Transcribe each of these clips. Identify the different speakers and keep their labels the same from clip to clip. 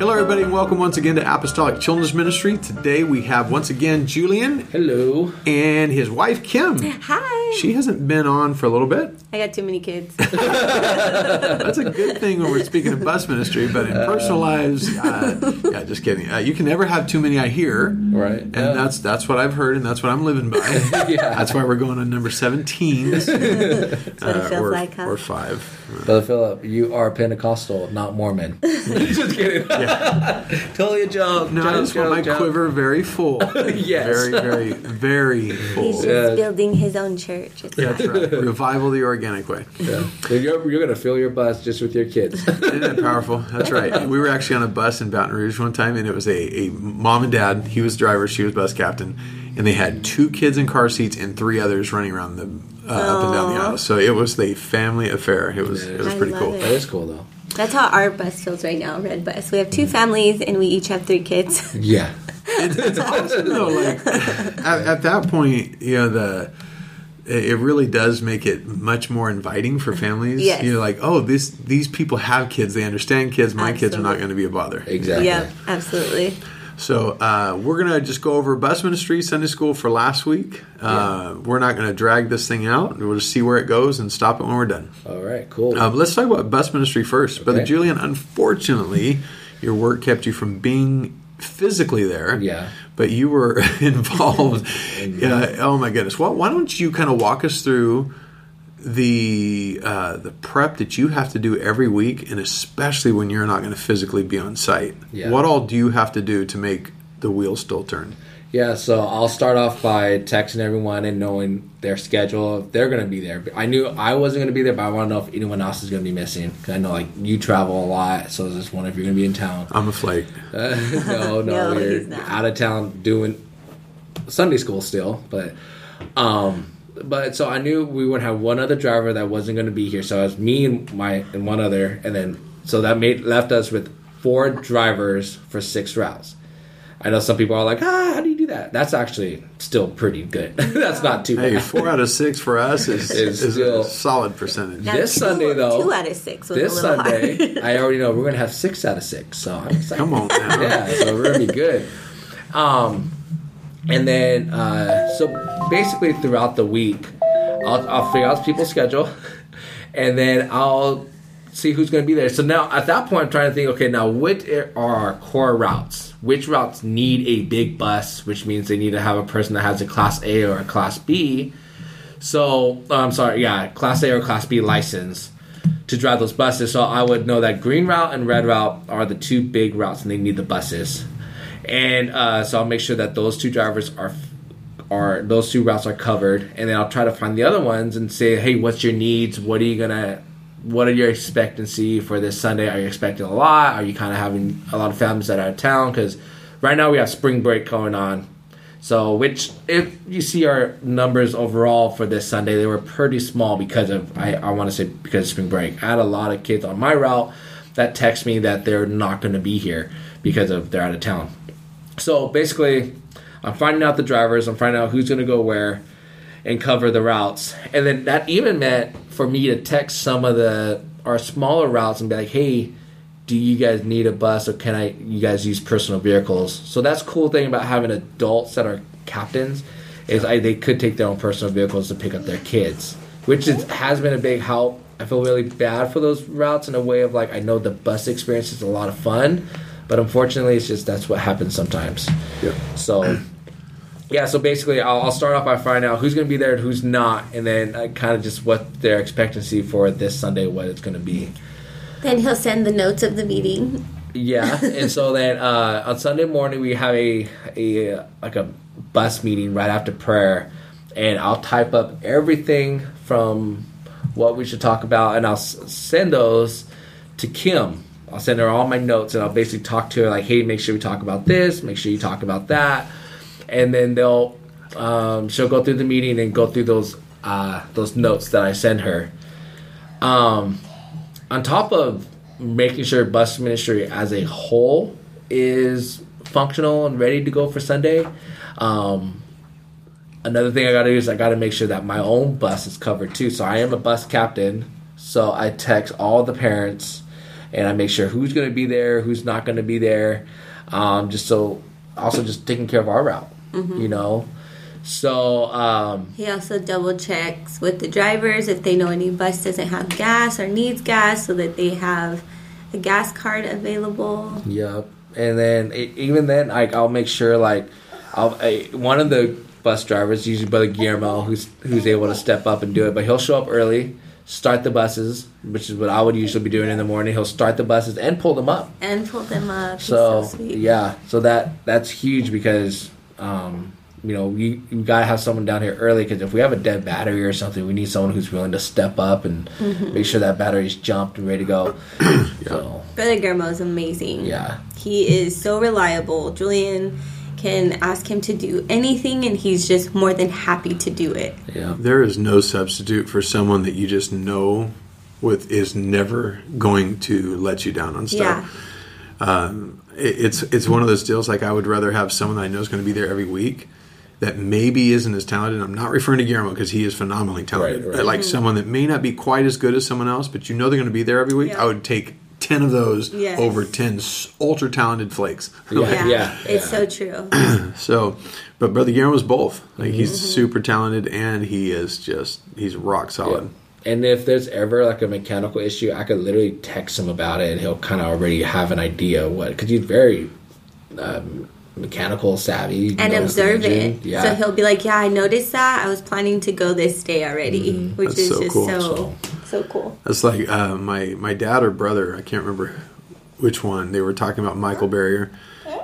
Speaker 1: Hello, everybody, and welcome once again to Apostolic Children's Ministry. Today we have once again Julian
Speaker 2: Hello.
Speaker 1: and his wife Kim.
Speaker 3: Hi.
Speaker 1: She hasn't been on for a little bit.
Speaker 3: I got too many kids.
Speaker 1: That's a good thing when we're speaking of bus ministry, but in personal lives, uh, yeah, just kidding. Uh, you can never have too many. I hear,
Speaker 2: Right.
Speaker 1: and
Speaker 2: Yeah.
Speaker 1: that's that's what I've heard, and that's what I'm living by.
Speaker 2: Yeah.
Speaker 1: That's why we're going on number seventeen. That's
Speaker 3: what it feels
Speaker 1: or,
Speaker 3: like, huh?
Speaker 1: or five.
Speaker 2: Brother Phillip, you are Pentecostal, not Mormon. Just kidding. totally a joke.
Speaker 1: No, I
Speaker 2: joke,
Speaker 1: just want
Speaker 2: joke,
Speaker 1: my
Speaker 2: joke.
Speaker 1: quiver very full.
Speaker 2: Yes.
Speaker 1: Very, very, very full.
Speaker 3: He's just
Speaker 2: Yeah.
Speaker 3: building his own church. It's
Speaker 1: That's right. Revival the organic way.
Speaker 2: Yeah. So You're, you're going to fill your bus just with your kids.
Speaker 1: Isn't that powerful? That's right. We were actually on a bus in Baton Rouge one time, and it was a, a mom and dad. He was driver, she was bus captain, and they had two kids in car seats and three others running around the uh, up and down the aisle. So it was the family affair. It was it was
Speaker 3: I
Speaker 1: pretty cool.
Speaker 3: it.
Speaker 2: that is cool, though.
Speaker 3: That's how our bus feels right now, Red Bus. We have two families and we each have three kids.
Speaker 2: Yeah.
Speaker 1: It's, it's awesome though. Like at, at that point, you know the. It it really does make it much more inviting for families.
Speaker 3: Yes.
Speaker 1: You're like, oh, this these people have kids. They understand kids. My kids are not going to be a bother.
Speaker 2: Exactly.
Speaker 3: yeah, absolutely.
Speaker 1: So uh, we're gonna just go over bus ministry Sunday school for last week. Uh, We're not gonna drag this thing out. We'll just see where it goes and stop it when we're done.
Speaker 2: All right, cool.
Speaker 1: Uh, let's talk about bus ministry first. Brother Julian, unfortunately, your work kept you from being physically there.
Speaker 2: Yeah.
Speaker 1: But you were involved. uh, oh my goodness! Well, why don't you kind of walk us through? the uh, the prep that you have to do every week, and especially when you're not going to physically be on site.
Speaker 2: Yeah.
Speaker 1: What all do you have to do to make the wheels still turn?
Speaker 2: Yeah, so I'll start off by texting everyone and knowing their schedule. If they're going to be there, I knew I wasn't going to be there, but I want to know if anyone else is going to be missing. 'Cause I know like you travel a lot, so I just wonder if you're going to be in town.
Speaker 1: I'm a flake.
Speaker 2: Uh, no, no,
Speaker 3: No,
Speaker 2: you're
Speaker 3: he's not.
Speaker 2: out of town doing Sunday school still, but um, but so I knew we would have one other driver that wasn't going to be here. So it was me and my and one other, and then so that made left us with four drivers for six routes. I know some people are like, ah, how do that? That's actually still pretty good. That's not too
Speaker 1: Hey,
Speaker 2: bad.
Speaker 1: four out of six for us is,
Speaker 2: Is
Speaker 1: is
Speaker 2: still-
Speaker 1: a solid percentage.
Speaker 3: Now,
Speaker 2: This
Speaker 3: two-
Speaker 2: Sunday, though,
Speaker 3: two out of six was
Speaker 2: This
Speaker 3: a little
Speaker 2: Sunday,
Speaker 3: hard.
Speaker 2: I already know we're going to have six out of six. So I'm excited.
Speaker 1: Come on now.
Speaker 2: yeah, so we're gonna be good. Um, and then uh, so basically throughout the week, I'll, I'll figure out people's schedule, and then I'll see who's gonna be there. So now at that point, I'm trying to think. Okay, now what are our core routes? Which routes need a big bus, which means they need to have a person that has a class A or a class B. So I'm sorry, yeah, class A or class B license to drive those buses. So I would know that green route and red route are the two big routes, and they need the buses. And uh, so I'll make sure that those two drivers are are those two routes are covered, and then I'll try to find the other ones and say, hey, what's your needs? What are you gonna what are your expectancy for this Sunday? Are you expecting a lot? Are you kind of having a lot of families that are out of town? Because right now we have spring break going on. So, which if you see our numbers overall for this Sunday, they were pretty small because of I, I want to say because of spring break. I had a lot of kids on my route that text me that they're not going to be here because of they're out of town. So basically, I'm finding out the drivers. I'm finding out who's going to go where, and cover the routes. And then that even meant for me to text some of the our smaller routes and be like, "Hey, do you guys need a bus or can I you guys use personal vehicles?" So that's cool thing about having adults that are captains is I, they could take their own personal vehicles to pick up their kids, which is, has been a big help. I feel really bad for those routes in a way of like I know the bus experience is a lot of fun, but unfortunately, it's just that's what happens sometimes.
Speaker 1: Yep.
Speaker 2: So, yeah. So basically, I'll, I'll start off by finding out who's going to be there and who's not, and then uh, kind of just what their expectancy for this Sunday, what it's going to be.
Speaker 3: then he'll send the notes of the meeting.
Speaker 2: Yeah, and so then uh, on Sunday morning we have a a like a bus meeting right after prayer, and I'll type up everything from what we should talk about, and I'll s- send those to Kim. I'll send her all my notes, and I'll basically talk to her like, "Hey, make sure we talk about this. Make sure you talk about that," and then they'll um, she'll go through the meeting and go through those uh, those notes that I send her. Um, on top of making sure bus ministry as a whole is functional and ready to go for Sunday, um, another thing I got to do is I got to make sure that my own bus is covered too. So I am a bus captain, so I text all the parents and I make sure who's going to be there, who's not going to be there, um, just so also just taking care of our route, you know. So um,
Speaker 3: He also double checks with the drivers if they know any bus doesn't have gas or needs gas, so that they have a gas card available.
Speaker 2: Yep. And then e- even then, like I'll make sure like I'll I, one of the bus drivers, usually Brother Guillermo, who's who's able to step up and do it, but he'll show up early, start the buses, which is what I would usually be doing in the morning. He'll start the buses and pull them up.
Speaker 3: And pull them up.
Speaker 2: So,
Speaker 3: so
Speaker 2: yeah, so that that's huge because um, you know you, you gotta have someone down here early because if we have a dead battery or something, we need someone who's willing to step up and
Speaker 3: Mm-hmm.
Speaker 2: make sure that battery's jumped and ready to go. So
Speaker 3: Brother is amazing.
Speaker 2: yeah.
Speaker 3: He is so reliable. Julian can ask him to do anything, and he's just more than happy to do it.
Speaker 2: Yeah.
Speaker 1: There is no substitute for someone that you just know with is never going to let you down on stuff. Um, it- it's it's one of those deals. Like I would rather have someone that I know is going to be there every week that maybe isn't as talented. I'm not referring to Guillermo because he is phenomenally talented.
Speaker 2: Right, right.
Speaker 1: But like someone that may not be quite as good as someone else, but you know they're going to be there every week.
Speaker 3: Yeah.
Speaker 1: I would take ten of those
Speaker 3: Yes.
Speaker 1: over ten ultra talented flakes.
Speaker 2: Yeah.
Speaker 3: Yeah,
Speaker 2: yeah,
Speaker 3: it's so true.
Speaker 1: So, but Brother Guillermo's both. Like he's
Speaker 3: Mm-hmm.
Speaker 1: super talented and he is just he's rock solid.
Speaker 2: And if there's ever like a mechanical issue, I could literally text him about it, and he'll kind of already have an idea what because he's very um, mechanical savvy
Speaker 3: and
Speaker 2: knows
Speaker 3: observant.
Speaker 2: Yeah,
Speaker 3: So he'll be like, "Yeah, I noticed that. I was planning to go this day already," which
Speaker 1: That's
Speaker 3: is
Speaker 1: so
Speaker 3: just
Speaker 1: cool.
Speaker 3: so so cool.
Speaker 1: That's like uh, my my dad or brother. I can't remember which one. They were talking about Michael Barrier,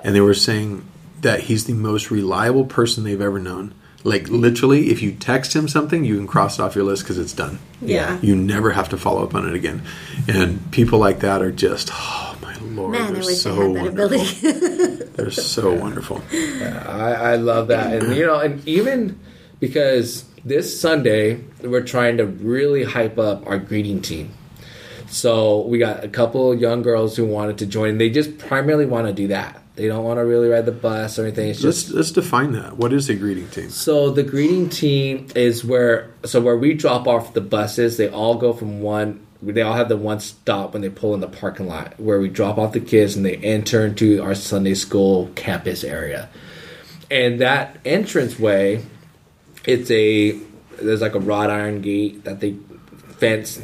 Speaker 1: and they were saying that he's the most reliable person they've ever known. Like literally, if you text him something, you can cross it off your list because it's done.
Speaker 3: Yeah.
Speaker 1: You never have to follow up on it again. And people like that are just oh my lord,
Speaker 3: Man,
Speaker 1: they're
Speaker 3: wish
Speaker 1: so
Speaker 3: I had that
Speaker 1: wonderful.
Speaker 3: ability.
Speaker 1: They're so wonderful.
Speaker 2: I, I love that, and you know, and even because this Sunday we're trying to really hype up our greeting team. So we got a couple young girls who wanted to join. And they just primarily want to do that. They don't want to really ride the bus or anything. It's just
Speaker 1: Let's let's define that. What is a greeting team?
Speaker 2: So the greeting team is where so where we drop off the buses, they all go from one they all have the one stop when they pull in the parking lot where we drop off the kids and they enter into our Sunday school campus area. And that entrance way, it's a there's like a wrought iron gate that they fence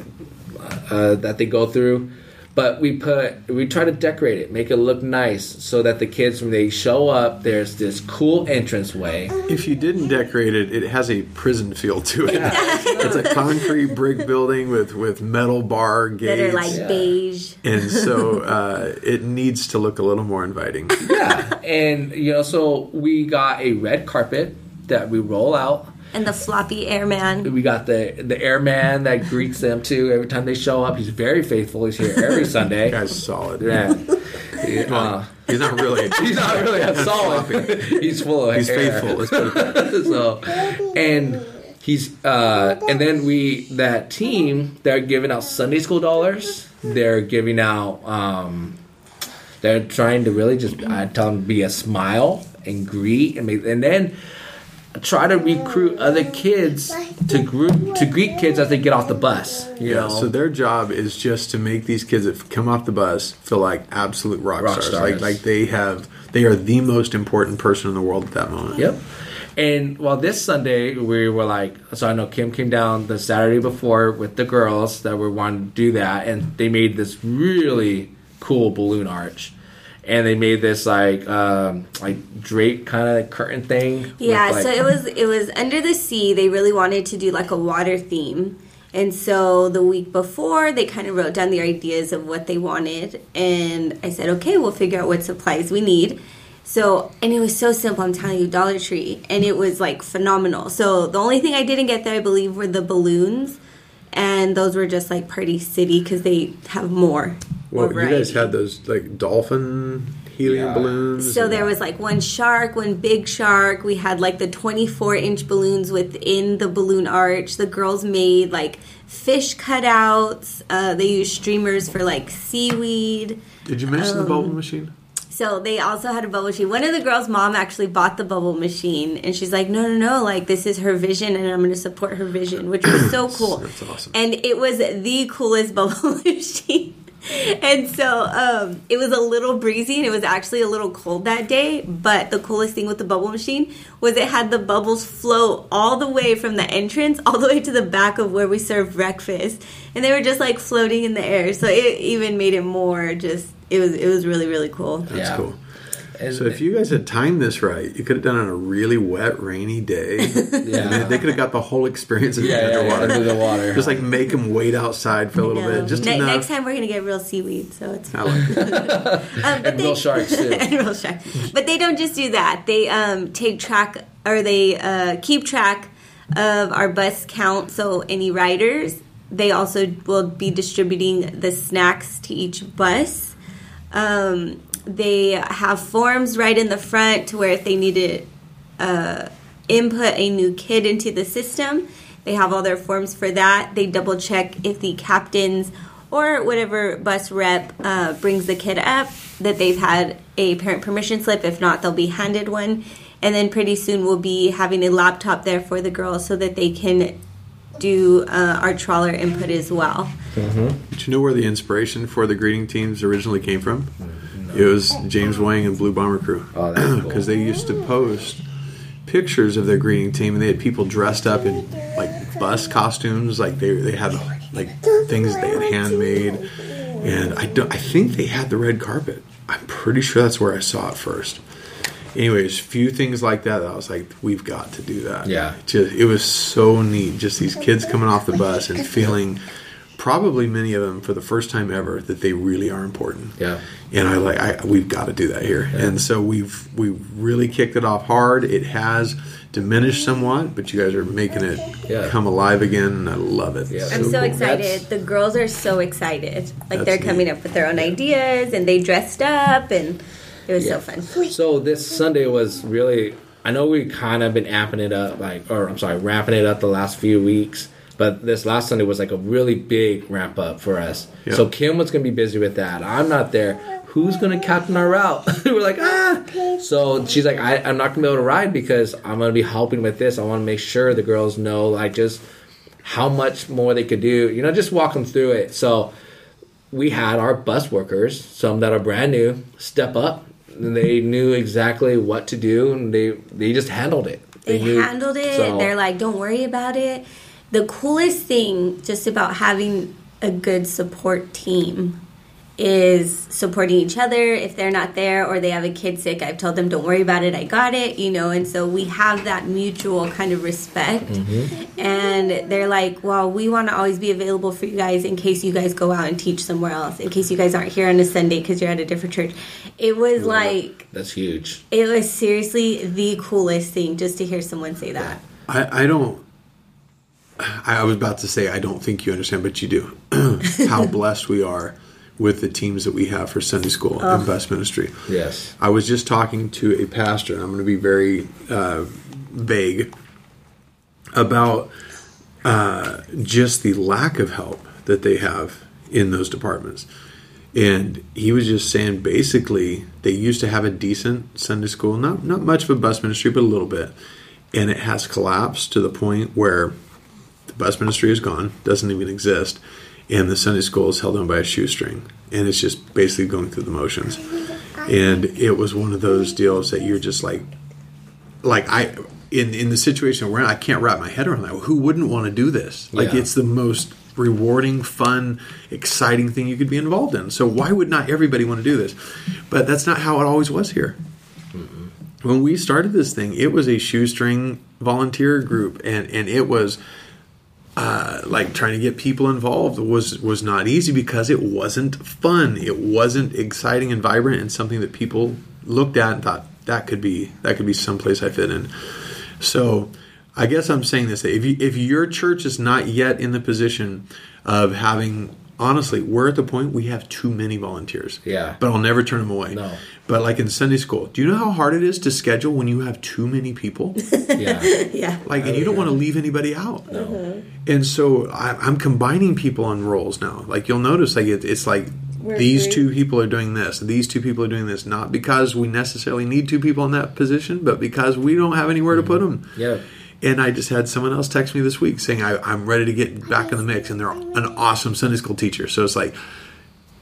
Speaker 2: uh, that they go through. But we put we try to decorate it, make it look nice, so that the kids when they show up, there's this cool entrance way
Speaker 1: If you didn't decorate it, it has a prison feel to it. it's a concrete brick building with with metal bar gates
Speaker 3: that
Speaker 1: gates,
Speaker 3: are like
Speaker 2: Yeah.
Speaker 3: beige.
Speaker 1: and so uh, it needs to look a little more inviting.
Speaker 2: yeah, and you know, so we got a red carpet that we roll out.
Speaker 3: And the floppy airman.
Speaker 2: We got the the airman that greets them too every time they show up. He's very faithful. He's here every Sunday.
Speaker 1: Guy's solid.
Speaker 2: Yeah. Uh,
Speaker 1: He's not really.
Speaker 2: he's not really a solid. he's full of
Speaker 1: He's
Speaker 2: air.
Speaker 1: faithful. Let's put it
Speaker 2: so, and he's uh, and then we that team they're giving out Sunday school dollars. They're giving out. Um, they're trying to really just I tell them to be a smile and greet and make, and then try to recruit other kids to group to greet kids as they get off the bus. You
Speaker 1: Yeah,
Speaker 2: know,
Speaker 1: so their job is just to make these kids that come off the bus feel like absolute rock,
Speaker 2: Rock
Speaker 1: stars. Like
Speaker 2: stars.
Speaker 1: like they have they are the most important person in the world at that moment.
Speaker 2: Yep. And well, this Sunday we were like, so I know Kim came down the Saturday before with the girls that were wanting to do that, and they made this really cool balloon arch, and they made this like um, like drape kind of curtain thing.
Speaker 3: Yeah,
Speaker 2: like-
Speaker 3: so it was it was under the sea. They really wanted to do like a water theme. And so the week before, they kind of wrote down the ideas of what they wanted. And I said, okay, we'll figure out what supplies we need. So, and it was so simple, I'm telling you, Dollar Tree. And it was like phenomenal. So, the only thing I didn't get there, I believe, were the balloons. And those were just like Party City because they have more.
Speaker 1: Well,
Speaker 3: more
Speaker 1: you guys had those like dolphin helium
Speaker 2: Yeah.
Speaker 1: balloons.
Speaker 3: So
Speaker 1: and-
Speaker 3: there was like one shark, one big shark. We had like the 24 inch balloons within the balloon arch. The girls made like fish cutouts. Uh, they used streamers for like seaweed.
Speaker 1: Did you mention the
Speaker 3: um,
Speaker 1: bubble machine?
Speaker 3: So they also had a bubble machine. One of the girls' mom actually bought the bubble machine, and she's like, "No, no, no! Like this is her vision, and I'm going to support her vision," which was so cool.
Speaker 1: That's awesome.
Speaker 3: And it was the coolest bubble machine. and so um, it was a little breezy and it was actually a little cold that day. But the coolest thing with the bubble machine was it had the bubbles float all the way from the entrance all the way to the back of where we served breakfast, and they were just like floating in the air. So it even made it more just. It was it was really really cool.
Speaker 1: That's
Speaker 2: Yeah.
Speaker 1: cool.
Speaker 2: And-
Speaker 1: So if you guys had timed this right, you could have done it on a really wet, rainy day.
Speaker 2: Yeah.
Speaker 1: And they could have got the whole experience of
Speaker 2: Yeah, yeah,
Speaker 1: underwater.
Speaker 2: yeah, under the water.
Speaker 1: Just like make them wait outside for a little bit, just
Speaker 3: Ne-
Speaker 1: enough.
Speaker 3: next time we're gonna get real seaweed, so it's
Speaker 1: I like it.
Speaker 3: Um, but
Speaker 2: And real sharks, too.
Speaker 3: and real sharks. But they don't just do that. They um, take track or they uh, keep track of our bus count. So any riders, they also will be distributing the snacks to each bus. Um, they have forms right in the front to where if they need to uh, input a new kid into the system, they have all their forms for that. They double check if the captains or whatever bus rep uh, brings the kid up that they've had a parent permission slip. If not, they'll be handed one. And then pretty soon we'll be having a laptop there for the girls so that they can do uh, our trawler input as well.
Speaker 1: Did you know where the inspiration for the greeting teams originally came from? It was James Wang and Blue Bomber Crew.
Speaker 2: Oh, cool.
Speaker 1: Because they used to post pictures of their greeting team, and they had people dressed up in like bus costumes, like they they had like things they had handmade, and I don't. I think they had the red carpet. I'm pretty sure that's where I saw it first. Anyways, few things like that. that I was like, we've got to do that.
Speaker 2: Yeah.
Speaker 1: just it was so neat. Just these kids coming off the bus and feeling, probably many of them for the first time ever, that they really are important
Speaker 2: Yeah.
Speaker 1: and I like I we've got to do that here. And so we've we've really kicked it off hard. It has diminished somewhat, but you guys are making it
Speaker 2: Yeah.
Speaker 1: come alive again, and I love it.
Speaker 2: Yeah.
Speaker 3: I'm so,
Speaker 2: cool.
Speaker 3: excited.
Speaker 2: That's-
Speaker 3: the girls are so excited. Like they're coming
Speaker 1: neat.
Speaker 3: up with their own ideas and they dressed up and it was
Speaker 2: Yeah.
Speaker 3: so fun.
Speaker 2: So this Sunday was really. I know we kind of been amping it up, like, or I'm sorry, ramping it up the last few weeks. But this last Sunday was like a really big ramp up for us.
Speaker 1: Yeah.
Speaker 2: So Kim was gonna be busy with that. I'm not there. Who's gonna captain our route? We're like, ah. So she's like, I, I'm not gonna be able to ride because I'm gonna be helping with this. I want to make sure the girls know, like, just how much more they could do. You know, just walk them through it. So we had our bus workers, some that are brand new, step up. And they knew exactly what to do, and they they just handled it.
Speaker 3: They
Speaker 2: knew-
Speaker 3: handled it.
Speaker 2: so-
Speaker 3: They're like, don't worry about it. The coolest thing just about having a good support team is supporting each other. If they're not there or they have a kid sick, I've told them, don't worry about it. I got it, you know. And so we have that mutual kind of respect.
Speaker 2: Mm-hmm.
Speaker 3: And they're like, well, we want to always be available for you guys in case you guys go out and teach somewhere else, in case you guys aren't here on a Sunday because you're at a different church. It was like,
Speaker 2: that's huge.
Speaker 3: it was seriously the coolest thing just to hear someone say that.
Speaker 1: I, I don't. I I was about to say I don't think you understand, but you do. How blessed we are with the teams that we have for Sunday school and bus ministry.
Speaker 2: Yes.
Speaker 1: I was just talking to a pastor, and I'm going to be very uh, vague about uh, just the lack of help that they have in those departments. And he was just saying basically they used to have a decent Sunday school, not not much of a bus ministry, but a little bit, and it has collapsed to the point where the bus ministry is gone, doesn't even exist, and the Sunday school is held on by a shoestring, and it's just basically going through the motions. And it was one of those deals that you're just like, like I in in the situation we're in, I can't wrap my head around that. Who wouldn't want to do this? Like
Speaker 2: Yeah.
Speaker 1: it's the most rewarding, fun, exciting thing you could be involved in. So why would not everybody want to do this? But that's not how it always was here. Mm-hmm. When we started this thing, it was a shoestring volunteer group, and and it was uh, like trying to get people involved was was not easy because it wasn't fun. It wasn't exciting and vibrant, and something that people looked at and thought that could be that could be someplace I fit in. So, I guess I'm saying this: if you, if your church is not yet in the position of having, honestly, we're at the point we have too many volunteers.
Speaker 2: Yeah.
Speaker 1: but I'll never turn them away.
Speaker 2: No.
Speaker 1: But like in Sunday school, do you know how hard it is to schedule when you have too many people?
Speaker 2: Yeah.
Speaker 3: Yeah.
Speaker 1: like and you don't want to leave anybody out No, mm-hmm. and so I, i'm combining people on roles now like you'll notice like it, it's like
Speaker 3: We're
Speaker 1: these
Speaker 3: free.
Speaker 1: two people are doing this these two people are doing this not because we necessarily need two people in that position but because we don't have anywhere to mm-hmm. put them
Speaker 2: Yeah.
Speaker 1: And I just had someone else text me this week saying I, I'm ready to get back in the mix, and they're an awesome Sunday school teacher. So it's like,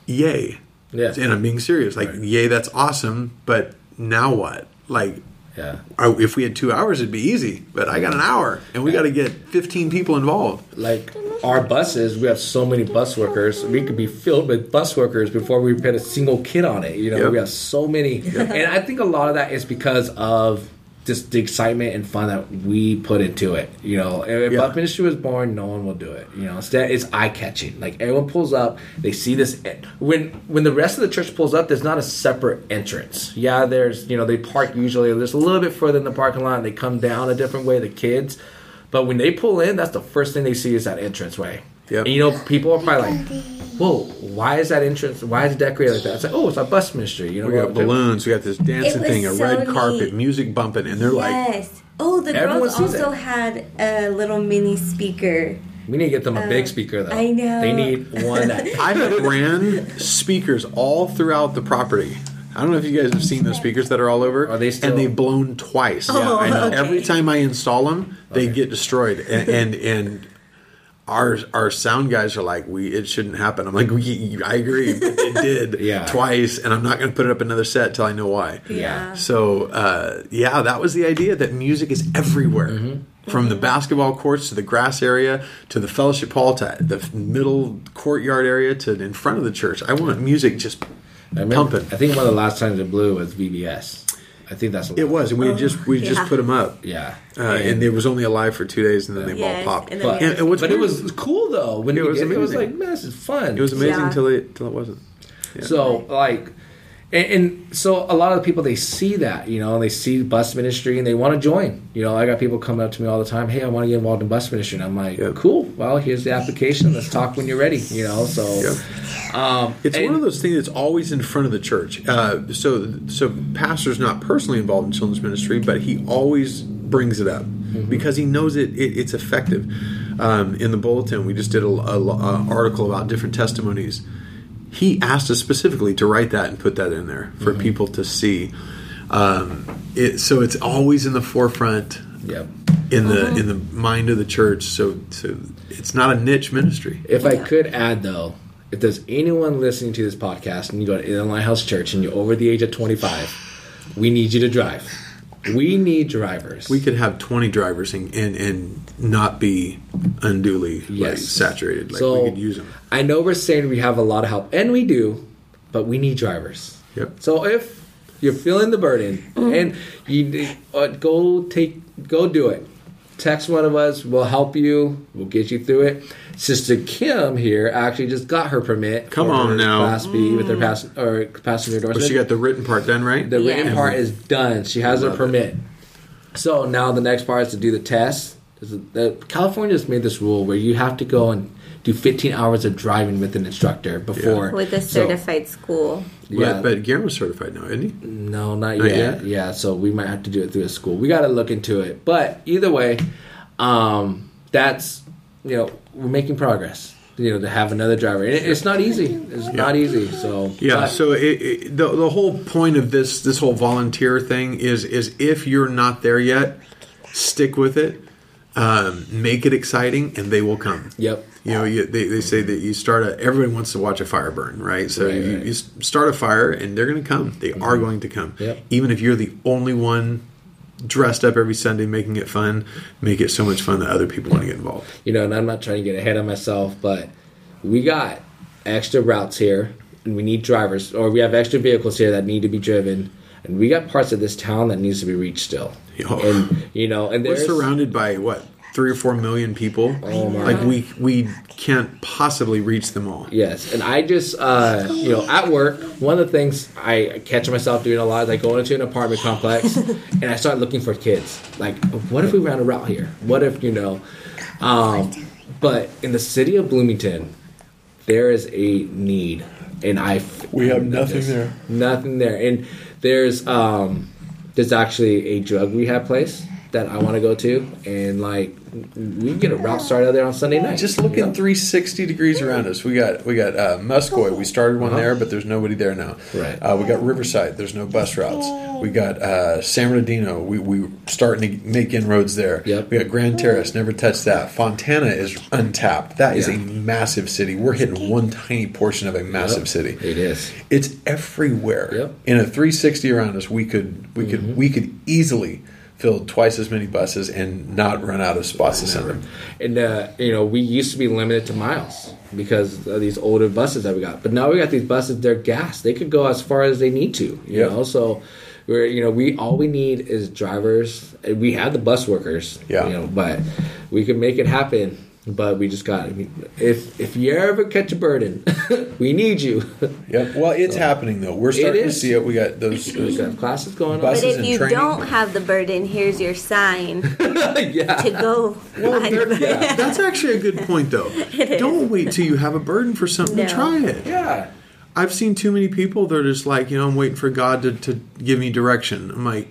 Speaker 1: yay.
Speaker 2: Yeah.
Speaker 1: And I'm being serious. Like,
Speaker 2: Right.
Speaker 1: yay, that's awesome. But now what? Like,
Speaker 2: Yeah.
Speaker 1: If we had two hours, it'd be easy. But I got an hour, and we got to get 15 people involved.
Speaker 2: Like our buses, we have so many bus workers. We could be filled with bus workers before we put a single kid on it. You know,
Speaker 1: Yep.
Speaker 2: we have so many, and I think a lot of that is because of just the excitement and fun that we put into it. You know, if
Speaker 1: Yeah.
Speaker 2: ministry was born, no one will do it. You know, instead it's eye catching. Like everyone pulls up, they see this. Eh, when when the rest of the church pulls up, there's not a separate entrance. Yeah, there's you know they park usually. There's a little bit further in the parking lot. and They come down a different way. The kids. But when they pull in, that's the first thing they see is that entranceway.
Speaker 1: Yep.
Speaker 2: And you know, people are probably like, "Whoa, why is that entrance? Why is it decorated like that?" It's like, "Oh, it's a bus ministry." You know,
Speaker 1: We got balloons. We got this dancing thing, a
Speaker 3: so
Speaker 1: red carpet, music bumping, and they're like,
Speaker 3: yes. Oh, the girls also
Speaker 2: it.
Speaker 3: had a little mini speaker.
Speaker 2: We need to get them a big um, speaker though.
Speaker 3: I know.
Speaker 2: They need one that.
Speaker 1: I have ran speakers all throughout the property. I don't know if you guys have seen those speakers that are all over.
Speaker 2: Are they still-
Speaker 1: And they've blown twice.
Speaker 3: Oh,
Speaker 1: I know.
Speaker 3: okay.
Speaker 1: Every time I install them, they get destroyed. And and, and our our sound guys are like, we it shouldn't happen. I'm like, we, I agree, but it did
Speaker 2: Yeah.
Speaker 1: twice, and I'm not going to put it up another set till I know why.
Speaker 2: Yeah.
Speaker 1: So uh, yeah, that was the idea that music is everywhere,
Speaker 2: Mm-hmm.
Speaker 1: from the basketball courts to the grass area to the fellowship hall to the middle courtyard area to in front of the church. I want music just
Speaker 2: I remember,
Speaker 1: pumping.
Speaker 2: I think one of the last times it blew was VBS. I think that's what
Speaker 1: It was, and we had just we just put them up,
Speaker 2: Yeah.
Speaker 1: uh, and it was only alive for two days, and then they
Speaker 3: Yes,
Speaker 1: all popped.
Speaker 3: and
Speaker 2: but,
Speaker 1: And- and what's
Speaker 2: but it was cool though. When
Speaker 1: It was
Speaker 2: get- it was like, man, this is fun.
Speaker 1: It was amazing
Speaker 3: Yeah.
Speaker 1: until it till it wasn't. Yeah.
Speaker 2: So like, and, and so a lot of the people they see that you know they see bus ministry and they want to join. You know, I got people coming up to me all the time. Hey, I want to get involved in bus ministry, and I'm like,
Speaker 1: Yep.
Speaker 2: cool. Well, here's the application. Let's talk when you're ready. You know, so
Speaker 1: Yep.
Speaker 2: um,
Speaker 1: It's
Speaker 2: and-
Speaker 1: one of those things that's always in front of the church. Uh, so, so pastor's not personally involved in children's ministry, but he always brings it up because he knows it, it it's effective. Um, in the bulletin, we just did a, a, a article about different testimonies. He asked us specifically to write that and put that in there for people to see. Um, it, so it's always in the forefront
Speaker 2: Yep.
Speaker 1: in the in the mind of the church. So, so it's not a niche ministry.
Speaker 2: If I could add though, if there's anyone listening to this podcast and you go to Inland Lighthouse Church and you're over the age of 25, we need you to drive. We need drivers.
Speaker 1: We could have 20 drivers and, and, and not be unduly like,
Speaker 2: Yes.
Speaker 1: saturated. Like
Speaker 2: So-
Speaker 1: we could use them.
Speaker 2: I know we're saying we have a lot of help, and we do, but we need drivers.
Speaker 1: Yep.
Speaker 2: So if you're feeling the burden and you uh, go take go do it, text one of us. We'll help you. We'll get you through it. Sister Kim here actually just got her permit.
Speaker 1: Come
Speaker 2: for
Speaker 1: on
Speaker 2: her
Speaker 1: now.
Speaker 2: Class B with her pass or passenger
Speaker 1: But she got the written part done, right?
Speaker 2: The
Speaker 3: Yeah.
Speaker 2: written part is done. She has her
Speaker 1: Love it.
Speaker 2: permit. So now the next part is to do the test. Is the- California has made this rule where you have to go and do 15 hours of driving with an instructor before.
Speaker 3: with a
Speaker 2: So-
Speaker 3: certified school.
Speaker 2: yeah,
Speaker 1: But, but Guillermo's certified now, isn't he?
Speaker 2: no, not,
Speaker 1: Not
Speaker 2: yet.
Speaker 1: yet?
Speaker 2: Yeah, so we might have to do it through a school. We got to look into it. But either way, um, that's you know we're making progress. You know to have another driver, and it's not easy. It's not easy. So
Speaker 1: Yeah.
Speaker 2: but-
Speaker 1: So it, it, the the whole point of this this whole volunteer thing is is if you're not there yet, stick with it, um, make it exciting, and they will come.
Speaker 2: Yep.
Speaker 1: You know, you, they, they say that you start a. Everyone wants to watch a fire burn, right? So
Speaker 2: Right,
Speaker 1: you,
Speaker 2: right. Mm-hmm.
Speaker 1: you start a fire, and they're going to come. They are going to come.
Speaker 2: Yep.
Speaker 1: Even if you're the only one dressed up every Sunday, making it fun, make it so much fun that other people want to get involved.
Speaker 2: you know, and I'm not trying to get ahead of myself, but we got extra routes here, and we need drivers, or we have extra vehicles here that need to be driven, and we got parts of this town that needs to be reached still.
Speaker 1: Oh.
Speaker 2: And you know, and
Speaker 1: We're surrounded by what three or four million people.
Speaker 2: Oh, my.
Speaker 1: Like we we can't possibly reach them all.
Speaker 2: Yes, and I just, uh, you know, at work, one of the things I catch myself doing a lot is I go into an apartment complex and I start looking for kids. Like, what if we ran a route here? What if, you know, um, but in the city of Bloomington, there is a need, and I
Speaker 1: We have nothing there.
Speaker 2: Nothing there, and there's um, there's actually a drug rehab place that I want to go to, and like we can get a route started out there on Sunday night.
Speaker 1: Just looking
Speaker 2: you know?
Speaker 1: 360 degrees around us. We got we got uh, Muscoy. We started one there, but there's nobody there now.
Speaker 2: Uh-huh. Right.
Speaker 1: Uh, we got Riverside. There's no bus routes. We got uh, San Bernardino. We we starting to make inroads there.
Speaker 2: Yep.
Speaker 1: We got Grand Terrace. Never touched that. Fontana is untapped. That is
Speaker 2: Yeah.
Speaker 1: a massive city. We're hitting one tiny portion of a massive
Speaker 2: Yep.
Speaker 1: city.
Speaker 2: It is.
Speaker 1: It's everywhere.
Speaker 2: Yep.
Speaker 1: In a 360 around us, we could we could we could easily fill twice as many buses and not run out of spots to send them.
Speaker 2: And uh, you know, we used to be limited to miles because of these older buses that we got. But now we got these buses; they're gas. They could go as far as they need to. You
Speaker 1: Yep.
Speaker 2: know, so we're you know we all we need is drivers. We have the bus workers.
Speaker 1: Yeah.
Speaker 2: You know, but we can make it happen. But we just got. I mean, if if you ever catch a burden, we need you.
Speaker 1: Yep. Well, it's happening though. We're starting to see it. We got those.
Speaker 2: we
Speaker 1: those
Speaker 2: got classes going
Speaker 1: on.
Speaker 3: But if you
Speaker 1: training.
Speaker 3: don't have the burden, here's your sign
Speaker 2: yeah.
Speaker 3: to go. find the burden.
Speaker 1: That's actually a good point, though. Don't wait till you have a burden for something to
Speaker 3: No.
Speaker 1: try it.
Speaker 2: Yeah.
Speaker 1: I've seen too many people. They're just like, you know, I'm waiting for God to, to give me direction. I'm like,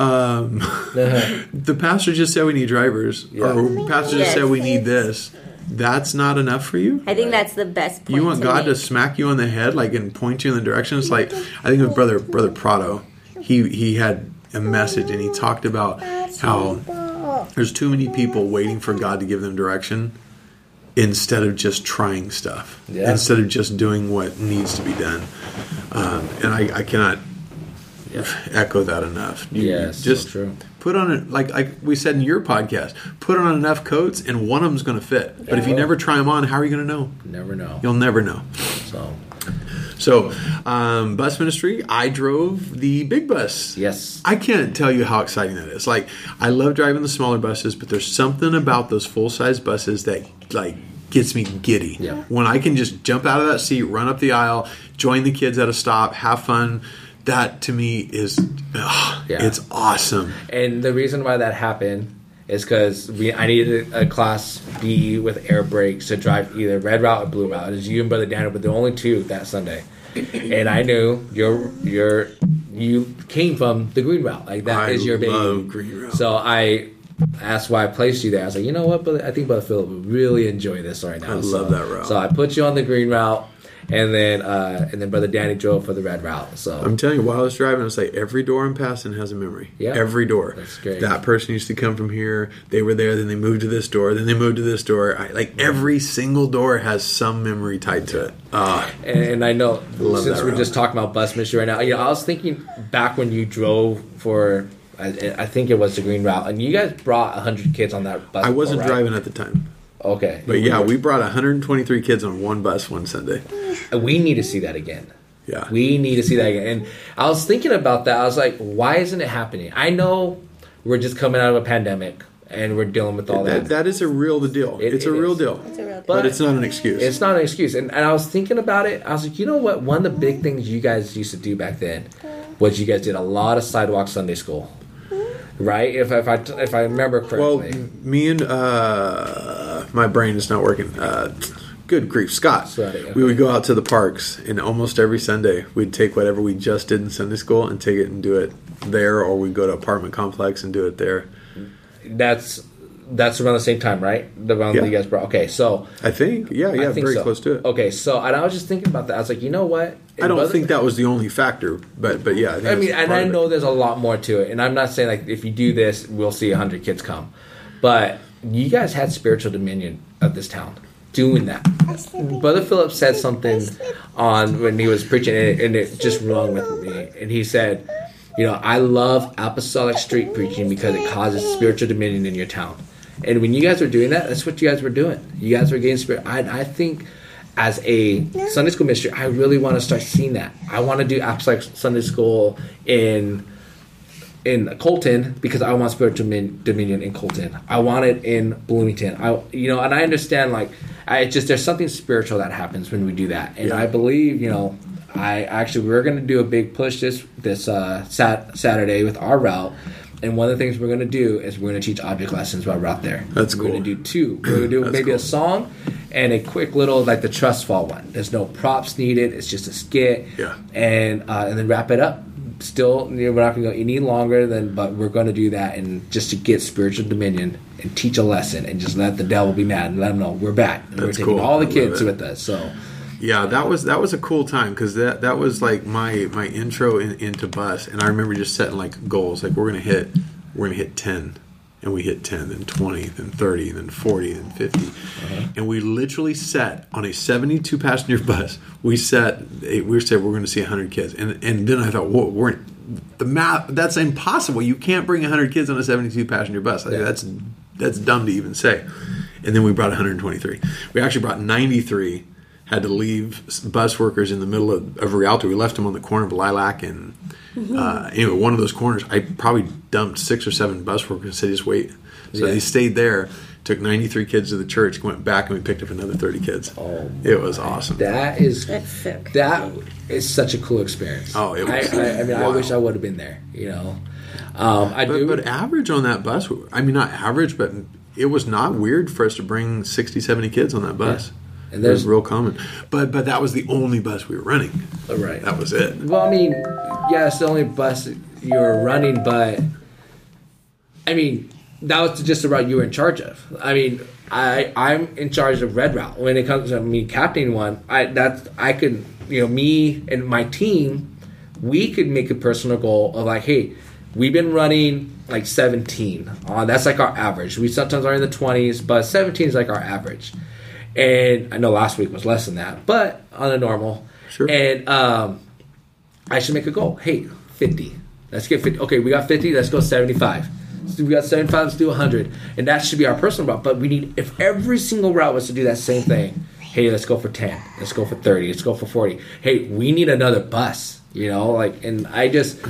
Speaker 1: um, the pastor just said we need drivers,
Speaker 2: Yeah.
Speaker 1: or pastor just
Speaker 3: Yes.
Speaker 1: said we need this. That's not enough for you.
Speaker 3: I think that's the best point.
Speaker 1: You want
Speaker 3: to
Speaker 1: God to smack you on the head, like, and point you in the direction. It's like I think of brother brother Prado. He he had a message, and he talked about how there's too many people waiting for God to give them direction instead of just trying stuff.
Speaker 2: Yeah.
Speaker 1: Instead of just doing what needs to be done. Um, and I, I cannot echo that enough. You
Speaker 2: Yeah, it's so
Speaker 1: just
Speaker 2: true.
Speaker 1: put on it like like we said in your podcast. Put on enough coats, and one of them's going to fit. But if you never try them on, how are you going to know?
Speaker 2: Never know.
Speaker 1: You'll never know.
Speaker 2: So
Speaker 1: So, um, bus ministry, I drove the big bus.
Speaker 2: yes.
Speaker 1: I can't tell you how exciting that is. Like, I love driving the smaller buses, but there's something about those full size buses that, like, gets me giddy.
Speaker 2: Yeah.
Speaker 1: When I can just jump out of that seat, run up the aisle, join the kids at a stop, have fun, that to me is, ugh,
Speaker 2: Yeah.
Speaker 1: it's awesome.
Speaker 2: And the reason why that happened is because we I needed a class B with air brakes to drive either red route or blue route. It was you and brother Daniel, but the only two that Sunday. And I knew your your you came from the green route. Like that
Speaker 1: I
Speaker 2: is your baby.
Speaker 1: love green route.
Speaker 2: So I that's why I placed you there. I was like, you know what, but I think brother Phillip would really enjoy this right now.
Speaker 1: I
Speaker 2: So-
Speaker 1: love that route.
Speaker 2: So I put you on the green route, and then uh, and then brother Danny drove for the red route. So
Speaker 1: I'm telling you, while I was driving, I was like, every door I'm passing has a memory.
Speaker 2: Yeah.
Speaker 1: Every door.
Speaker 2: That's great.
Speaker 1: That person used to come from here. They were there. Then they moved to this door. Then they moved to this door. I, like every single door has some memory tied to it. Ah,
Speaker 2: And, and I know since we're
Speaker 1: route.
Speaker 2: just talking about bus mission right now, you know, I was thinking back when you drove for, I, I think it was the green route, and you guys brought hundred kids on that bus.
Speaker 1: I wasn't
Speaker 2: before, right?
Speaker 1: driving at the time.
Speaker 2: Okay,
Speaker 1: But yeah, we brought 123 kids on one bus one Sunday.
Speaker 2: we need to see that again.
Speaker 1: Yeah.
Speaker 2: We need to see that again. And I was thinking about that. I was like, why isn't it happening? I know we're just coming out of a pandemic and we're dealing with all
Speaker 1: that,
Speaker 2: that.
Speaker 1: that is a real the deal.
Speaker 2: It-
Speaker 1: it's a real deal.
Speaker 3: It's a real
Speaker 1: But
Speaker 2: But-
Speaker 1: it's not an excuse.
Speaker 2: It's not an excuse. And, and I was thinking about it. I was like, you know what? One of the big things you guys used to do back then was you guys did a lot of sidewalk Sunday school. Right? If, if I if I remember
Speaker 1: well,
Speaker 2: correctly.
Speaker 1: m- me and uh, my brain is not working. Uh, good grief, Scott.
Speaker 2: Scotty, okay.
Speaker 1: We would go out to the parks, and almost every Sunday we'd take whatever we just did in Sunday school and take it and do it there, or we'd go to apartment complex and do it there.
Speaker 2: that's that's around the same time, right? The round
Speaker 1: Yeah.
Speaker 2: that you guys brought. Okay, so
Speaker 1: I think, yeah, yeah,
Speaker 2: think
Speaker 1: very
Speaker 2: so.
Speaker 1: close to it.
Speaker 2: Okay, so and I was just thinking about that. I was like, you know what?
Speaker 1: I don't think that was the only factor, but but yeah, I, think
Speaker 2: I mean, and I know there's a lot more to it, and I'm not saying like if you do this, we'll see hundred kids come, but you guys had spiritual dominion of this town doing that. Brother Phillip said something on when he was preaching, and it, and it just rung with me. And he said, "You know, I love apostolic street preaching because it causes spiritual dominion in your town." And when you guys were doing that, that's what you guys were doing. You guys were getting spirit. I, I think as a Sunday school ministry, I really want to start seeing that. I want to do apostolic Sunday school in in Colton because I want spiritual domin- dominion in Colton. I want it in Bloomington. I you know, and I understand like I just there's something spiritual that happens when we do that, and
Speaker 1: Yeah.
Speaker 2: I believe you know. I actually we're going to do a big push this this uh, sat- Saturday with our route, and one of the things we're going to do is we're going to teach object lessons while we're out there.
Speaker 1: That's
Speaker 2: we're
Speaker 1: cool.
Speaker 2: going to do two. We're going to do maybe
Speaker 1: cool.
Speaker 2: a song and a quick little like the trust fall one. There's no props needed. It's just a skit.
Speaker 1: Yeah.
Speaker 2: and uh, and then wrap it up. Still you know, we're not going to go any longer than, but we're going to do that and just to get spiritual dominion and teach a lesson and just let the devil be mad and let him know we're back. And we're
Speaker 1: That's
Speaker 2: taking
Speaker 1: cool.
Speaker 2: all the kids with us. So
Speaker 1: Yeah, that was that was a cool time because that that was like my my intro in, into bus, and I remember just setting like goals, like we're gonna hit we're gonna hit ten, and we hit ten, then twenty, then thirty, then forty, then 50 uh-huh. and we literally sat on a seventy two passenger bus. We set we were said we're going to see hundred kids, and and then I thought, whoa, we're the math that's impossible. You can't bring hundred kids on a seventy two passenger bus.
Speaker 2: Yeah.
Speaker 1: That's that's dumb to even say. And then we brought 123. We actually brought 93. Had to leave bus workers in the middle of, of Rialto. We left them on the corner of Lilac and uh, anyway, one of those corners. I probably dumped six or seven bus workers and said, "Just wait." So
Speaker 2: Yeah.
Speaker 1: they stayed there. Took 93 kids to the church. Went back and we picked up another 30 kids.
Speaker 2: Oh,
Speaker 1: it was awesome.
Speaker 2: that is
Speaker 3: That's sick.
Speaker 2: that is such a cool experience.
Speaker 1: Oh, it
Speaker 2: I,
Speaker 1: was
Speaker 2: I, I mean, I wish I would have been there. You know, um, I
Speaker 1: But,
Speaker 2: do.
Speaker 1: but average on that bus, I mean, not average, but it was not weird for us to bring 60, 70 kids on that bus.
Speaker 2: And
Speaker 1: And
Speaker 2: there's-
Speaker 1: real common. But but that was the only bus we were running.
Speaker 2: right.
Speaker 1: That was it.
Speaker 2: Well, I mean, yeah, it's the only bus you were running, but I mean, that was just the route you were in charge of. I mean, I I'm in charge of red route when it comes to me captaining one. I that's I could you know me and my team, we could make a personal goal of like, hey, we've been running like 17. Uh, that's like our average. We sometimes are in the 20s, but 17 is like our average. And I know last week was less than that, but on a normal.
Speaker 1: Sure.
Speaker 2: And um, I should make a goal. Hey, 50. Let's get 50. Okay, we got 50. Let's go 75. So we got 75. Let's do 100. And that should be our personal route. But we need, if every single route was to do that same thing, hey, let's go for 10. Let's go for 30. Let's go for 40. Hey, we need another bus. You know, like, and I just,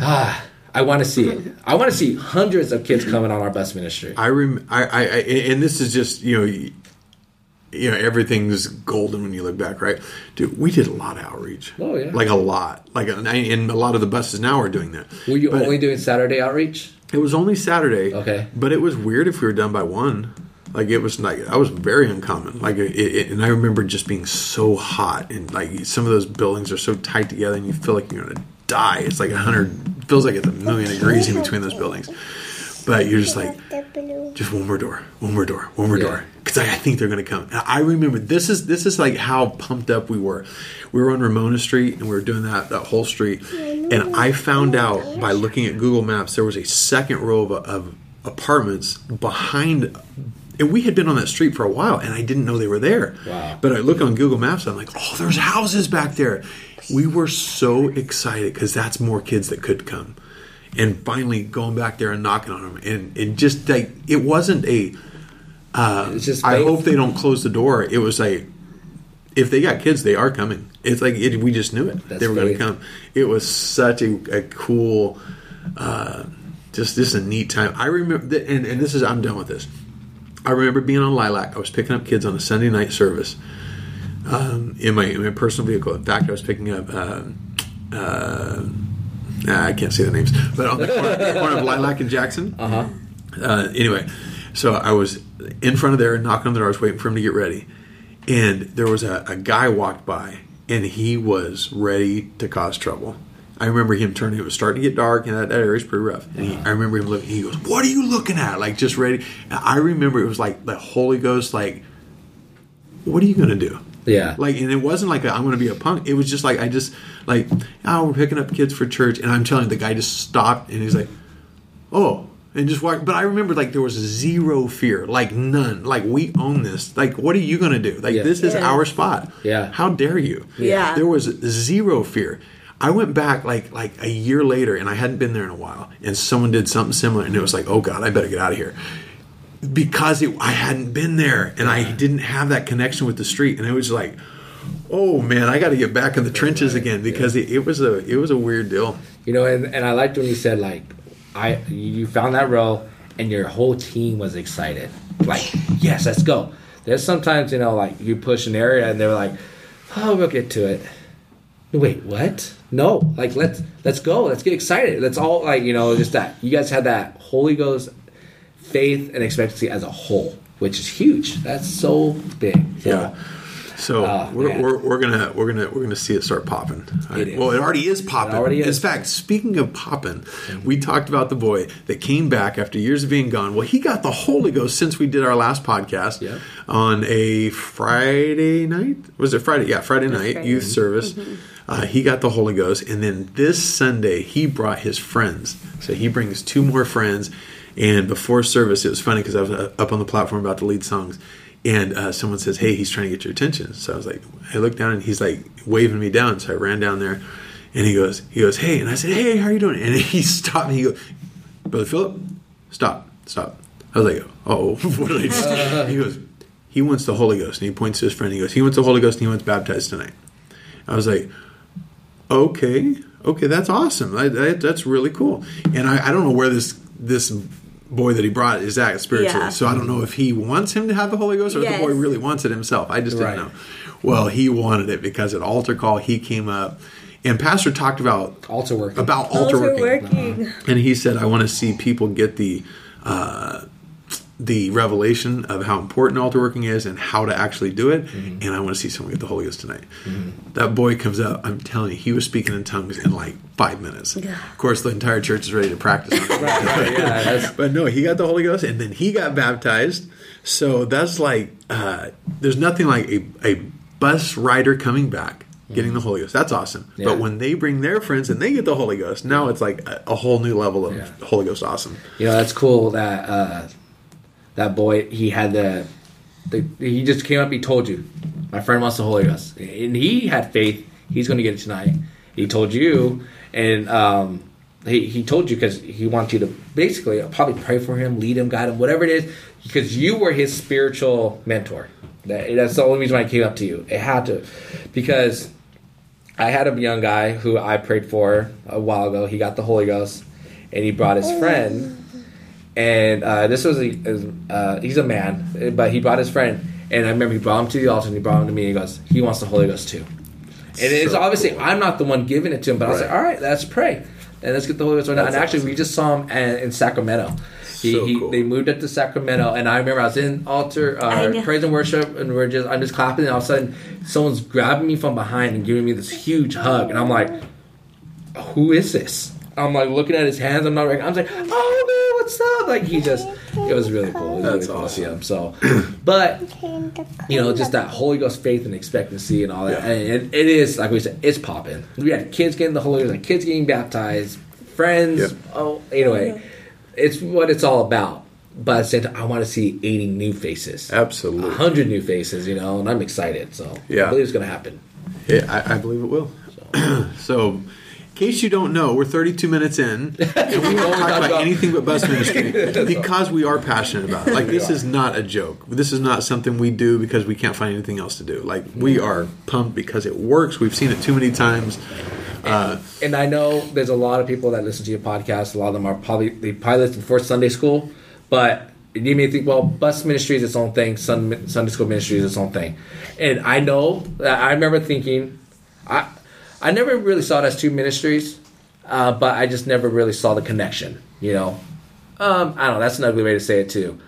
Speaker 2: ah, I want to see it. I want to see hundreds of kids coming on our bus ministry.
Speaker 1: I rem I, I, I and this is just you know you know everything's golden when you look back right? Dude we did a lot of outreach.
Speaker 2: Oh, yeah.
Speaker 1: like a lot. Like and, a lot of the buses now are doing that.
Speaker 2: Were you
Speaker 1: But
Speaker 2: only doing Saturday outreach?
Speaker 1: it was only saturday
Speaker 2: Okay.
Speaker 1: but it was weird if we were done by one. Like it was like I was very uncommon. Like it, it, and I remember just being so hot and like some of those buildings are so tight together and you feel like you're gonna die. It's like a hundred feels like it's a million degrees in between those buildings but you're just like just one more door, one more door, one more
Speaker 2: Yeah.
Speaker 1: door, because I, I think they're going to come. And I remember this is this is like how pumped up we were. We were on Ramona Street and we were doing that that whole street, and I found out by looking at Google Maps there was a second row of, of apartments behind. And we had been on that street for a while, and I didn't know they were there.
Speaker 2: Wow.
Speaker 1: But I look on Google Maps, and I'm like, oh, there's houses back there. We were so excited because that's more kids that could come and finally going back there and knocking on them and it just like it wasn't a uh,
Speaker 2: It's just
Speaker 1: I
Speaker 2: faith.
Speaker 1: hope they don't close the door. It was a if they got kids they are coming. It's like it, we just knew it.
Speaker 2: That's
Speaker 1: they were going to come. It was such a, a cool uh, just just a neat time. I remember th- and, and this is I'm done with this. I remember being on Lilac. I was picking up kids on a Sunday night service um, in my in my personal vehicle. In fact I was picking up um, uh, Nah, I can't say the names, but on the corner, the corner of Lilac and Jackson.
Speaker 2: Uh-huh.
Speaker 1: Uh, anyway, so I was in front of there, and knocking on the door. I was waiting for him to get ready, and there was a, a guy walked by, and he was ready to cause trouble. I remember him turning. It was starting to get dark, and that, that area's pretty rough. And he, I remember him looking. He goes, "What are you looking at?" Like just ready. And I remember it was like the Holy Ghost. Like, what are you going to do?
Speaker 2: Yeah.
Speaker 1: Like, and it wasn't like i am going to be a punk. It was just like I just like, oh, we're picking up kids for church, and I'm telling you, the guy just stopped and he's like, oh, and just walked. But I remember like there was zero fear, like none. Like we own this. Like, what are you going to do? Like
Speaker 2: Yeah.
Speaker 1: this is
Speaker 3: Yeah.
Speaker 1: our spot.
Speaker 2: Yeah.
Speaker 1: How dare you?
Speaker 3: Yeah.
Speaker 1: There was zero fear. I went back like like a year later, and I hadn't been there in a while, and someone did something similar, and it was like, oh god, I better get out of here because it, I hadn't been there and I didn't have that connection with the street, and it was like, oh man, I got to get back in the trenches again because it, it was a it was a weird deal.
Speaker 2: You know, and, and I liked when you said like, I you found that row and your whole team was excited. Like, yes, let's go. There's sometimes you know like you push an area and they're like, oh, we'll get to it. Wait, what? No, like let's let's go. Let's get excited. Let's all like you know just that. You guys had that Holy Ghost faith and expectancy as a whole, which is huge. That's so big. So,
Speaker 1: Yeah. So
Speaker 2: Oh,
Speaker 1: we're,
Speaker 2: man.
Speaker 1: we're, we're gonna we're gonna we're gonna see it start popping.
Speaker 2: It is.
Speaker 1: Well, it already is popping.
Speaker 2: already
Speaker 1: In fact, speaking of popping, mm-hmm. we talked about the boy that came back after years of being gone. Well, he got the Holy Ghost since we did our last podcast
Speaker 2: Yeah.
Speaker 1: on a Friday night. Was it Friday? Yeah, Friday night
Speaker 3: Friday.
Speaker 1: youth service. Mm-hmm. Uh, he got the Holy Ghost, and then this Sunday he brought his friends. So he brings two more friends. And before service, it was funny because I was uh, up on the platform about to lead songs, and uh, someone says, "Hey, he's trying to get your attention." So I was like, I looked down and he's like waving me down. So I ran down there, and he goes, he goes, "Hey," and I said, "Hey, how are you doing?" And he stopped me. He goes, "Brother Phillip, stop, stop." I was like, "Oh, what did I just?" He goes, "He wants the Holy Ghost," and he points to his friend. He goes, "He wants the Holy Ghost, and he wants baptized tonight." I was like, okay, okay, that's awesome. I, that, that's really cool. And I, I don't know where this this boy that he brought is that spiritually.
Speaker 3: Yeah.
Speaker 1: So I don't know if he wants him to have the Holy Ghost or if
Speaker 3: Yes.
Speaker 1: the boy really wants it himself. I just didn't
Speaker 2: Right.
Speaker 1: know. Well, he wanted it because at altar call he came up and Pastor talked about
Speaker 2: Altar working.
Speaker 1: about altar,
Speaker 3: Altar
Speaker 1: working.
Speaker 3: working.
Speaker 1: And he said, I want to see people get the uh, the revelation of how important altar working is and how to actually do it.
Speaker 2: Mm-hmm.
Speaker 1: And I want to see someone get the Holy Ghost tonight. That boy comes up, I'm telling you, he was speaking in tongues in like five minutes. Of course, the entire church is ready to practice on.
Speaker 2: Right, right, yeah,
Speaker 1: but no, he got the Holy Ghost and then he got baptized. So that's like, uh, there's nothing like a, a bus rider coming back. Getting the Holy Ghost, that's awesome.
Speaker 2: Yeah.
Speaker 1: But when they bring their friends and they get the Holy Ghost, now it's like a, a whole new level of
Speaker 2: Yeah.
Speaker 1: Holy Ghost awesome.
Speaker 2: You know, that's cool that uh, that boy he had the, the he just came up. He told you, my friend wants the Holy Ghost, and he had faith. He's going to get it tonight. He told you, and um, he he told you because he wants you to basically probably pray for him, lead him, guide him, whatever it is, because you were his spiritual mentor. That, that's the only reason why I came up to you. It had to, because I had a young guy who I prayed for a while ago. He got the Holy Ghost, and he brought his friend. And uh, this was a uh, he's a man, but he brought his friend. And I remember he brought him to the altar, and he brought him to me. And he goes, he wants the Holy Ghost too. And it's
Speaker 1: So
Speaker 2: obviously I'm not the one giving it to him, but I was like, all right, let's pray and let's get the Holy Ghost. right now. And actually,
Speaker 1: awesome.
Speaker 2: we just saw him in, in Sacramento. He,
Speaker 1: So
Speaker 2: he
Speaker 1: cool.
Speaker 2: they moved up to Sacramento, and I remember I was in altar
Speaker 3: I
Speaker 2: uh, praise and worship, and we're just I'm just clapping, and all of a sudden someone's grabbing me from behind and giving me this huge hug, and I'm like, who is this? I'm like looking at his hands. I'm not. Rec- I'm like, oh man, what's up? Like he just, it was really cool. It was
Speaker 1: That's
Speaker 2: really cool to see
Speaker 1: awesome.
Speaker 2: him. So, but you know, just that Holy Ghost faith and expectancy and all that.
Speaker 1: Yeah.
Speaker 2: And it, it is like we said, it's popping. We had kids getting the Holy Ghost, like kids getting baptized, friends.
Speaker 1: Yep.
Speaker 2: Oh, anyway, it's what it's all about. But at the same time, I want to see 80 new faces,
Speaker 1: Absolutely.
Speaker 2: 100 new faces, you know, and I'm excited. So
Speaker 1: Yeah.
Speaker 2: I believe it's going to happen.
Speaker 1: Yeah, I, I believe it will. so, in case you don't know, we're 32 minutes in, and we haven't talked about
Speaker 2: about-
Speaker 1: anything but bus ministry because we are passionate about it. Like, this is not a joke. This is not something we do because we can't find anything else to do. Like, we are pumped because it works. We've seen it too many times. Uh,
Speaker 2: and I know there's a lot of people that listen to your podcast. A lot of them are probably they probably listen for Sunday school, but you may think, well, bus ministry is its own thing. Sun, Sunday school ministry is its own thing. And I know that I remember thinking, I I never really saw it as two ministries, uh, but I just never really saw the connection. You know, um, I don't know. That's an ugly way to say it too.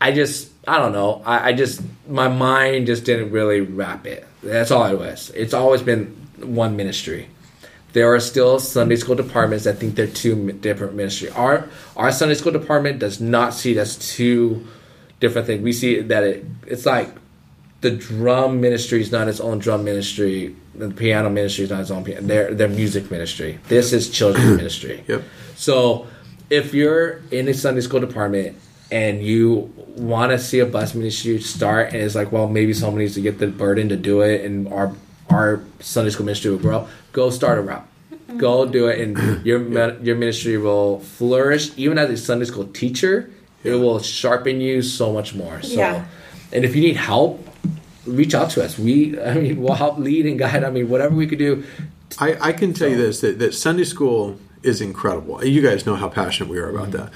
Speaker 2: I just, I don't know. I, I just, my mind just didn't really wrap it. That's all it was. It's always been one ministry. There are still Sunday school departments that think they're two different ministry. Our our Sunday school department does not see it as two different things. We see that it it's like the drum ministry is not its own drum ministry. The piano ministry is not its own piano. Their their music ministry. This is children's ministry.
Speaker 1: Yep.
Speaker 2: So if you're in a Sunday school department and you want to see a bus ministry start, and it's like, well, maybe someone needs to get the burden to do it, and our our Sunday school ministry will grow. Go start a route. Mm-hmm. Go do it, and your min- your ministry will flourish. Even as a Sunday school teacher, it will sharpen you so much more. So,
Speaker 3: Yeah.
Speaker 2: and if you need help, reach out to us. We, I mean, we'll help lead and guide. I mean, whatever we could do.
Speaker 1: I, I can tell you this that, that Sunday school is incredible. You guys know how passionate we are about that.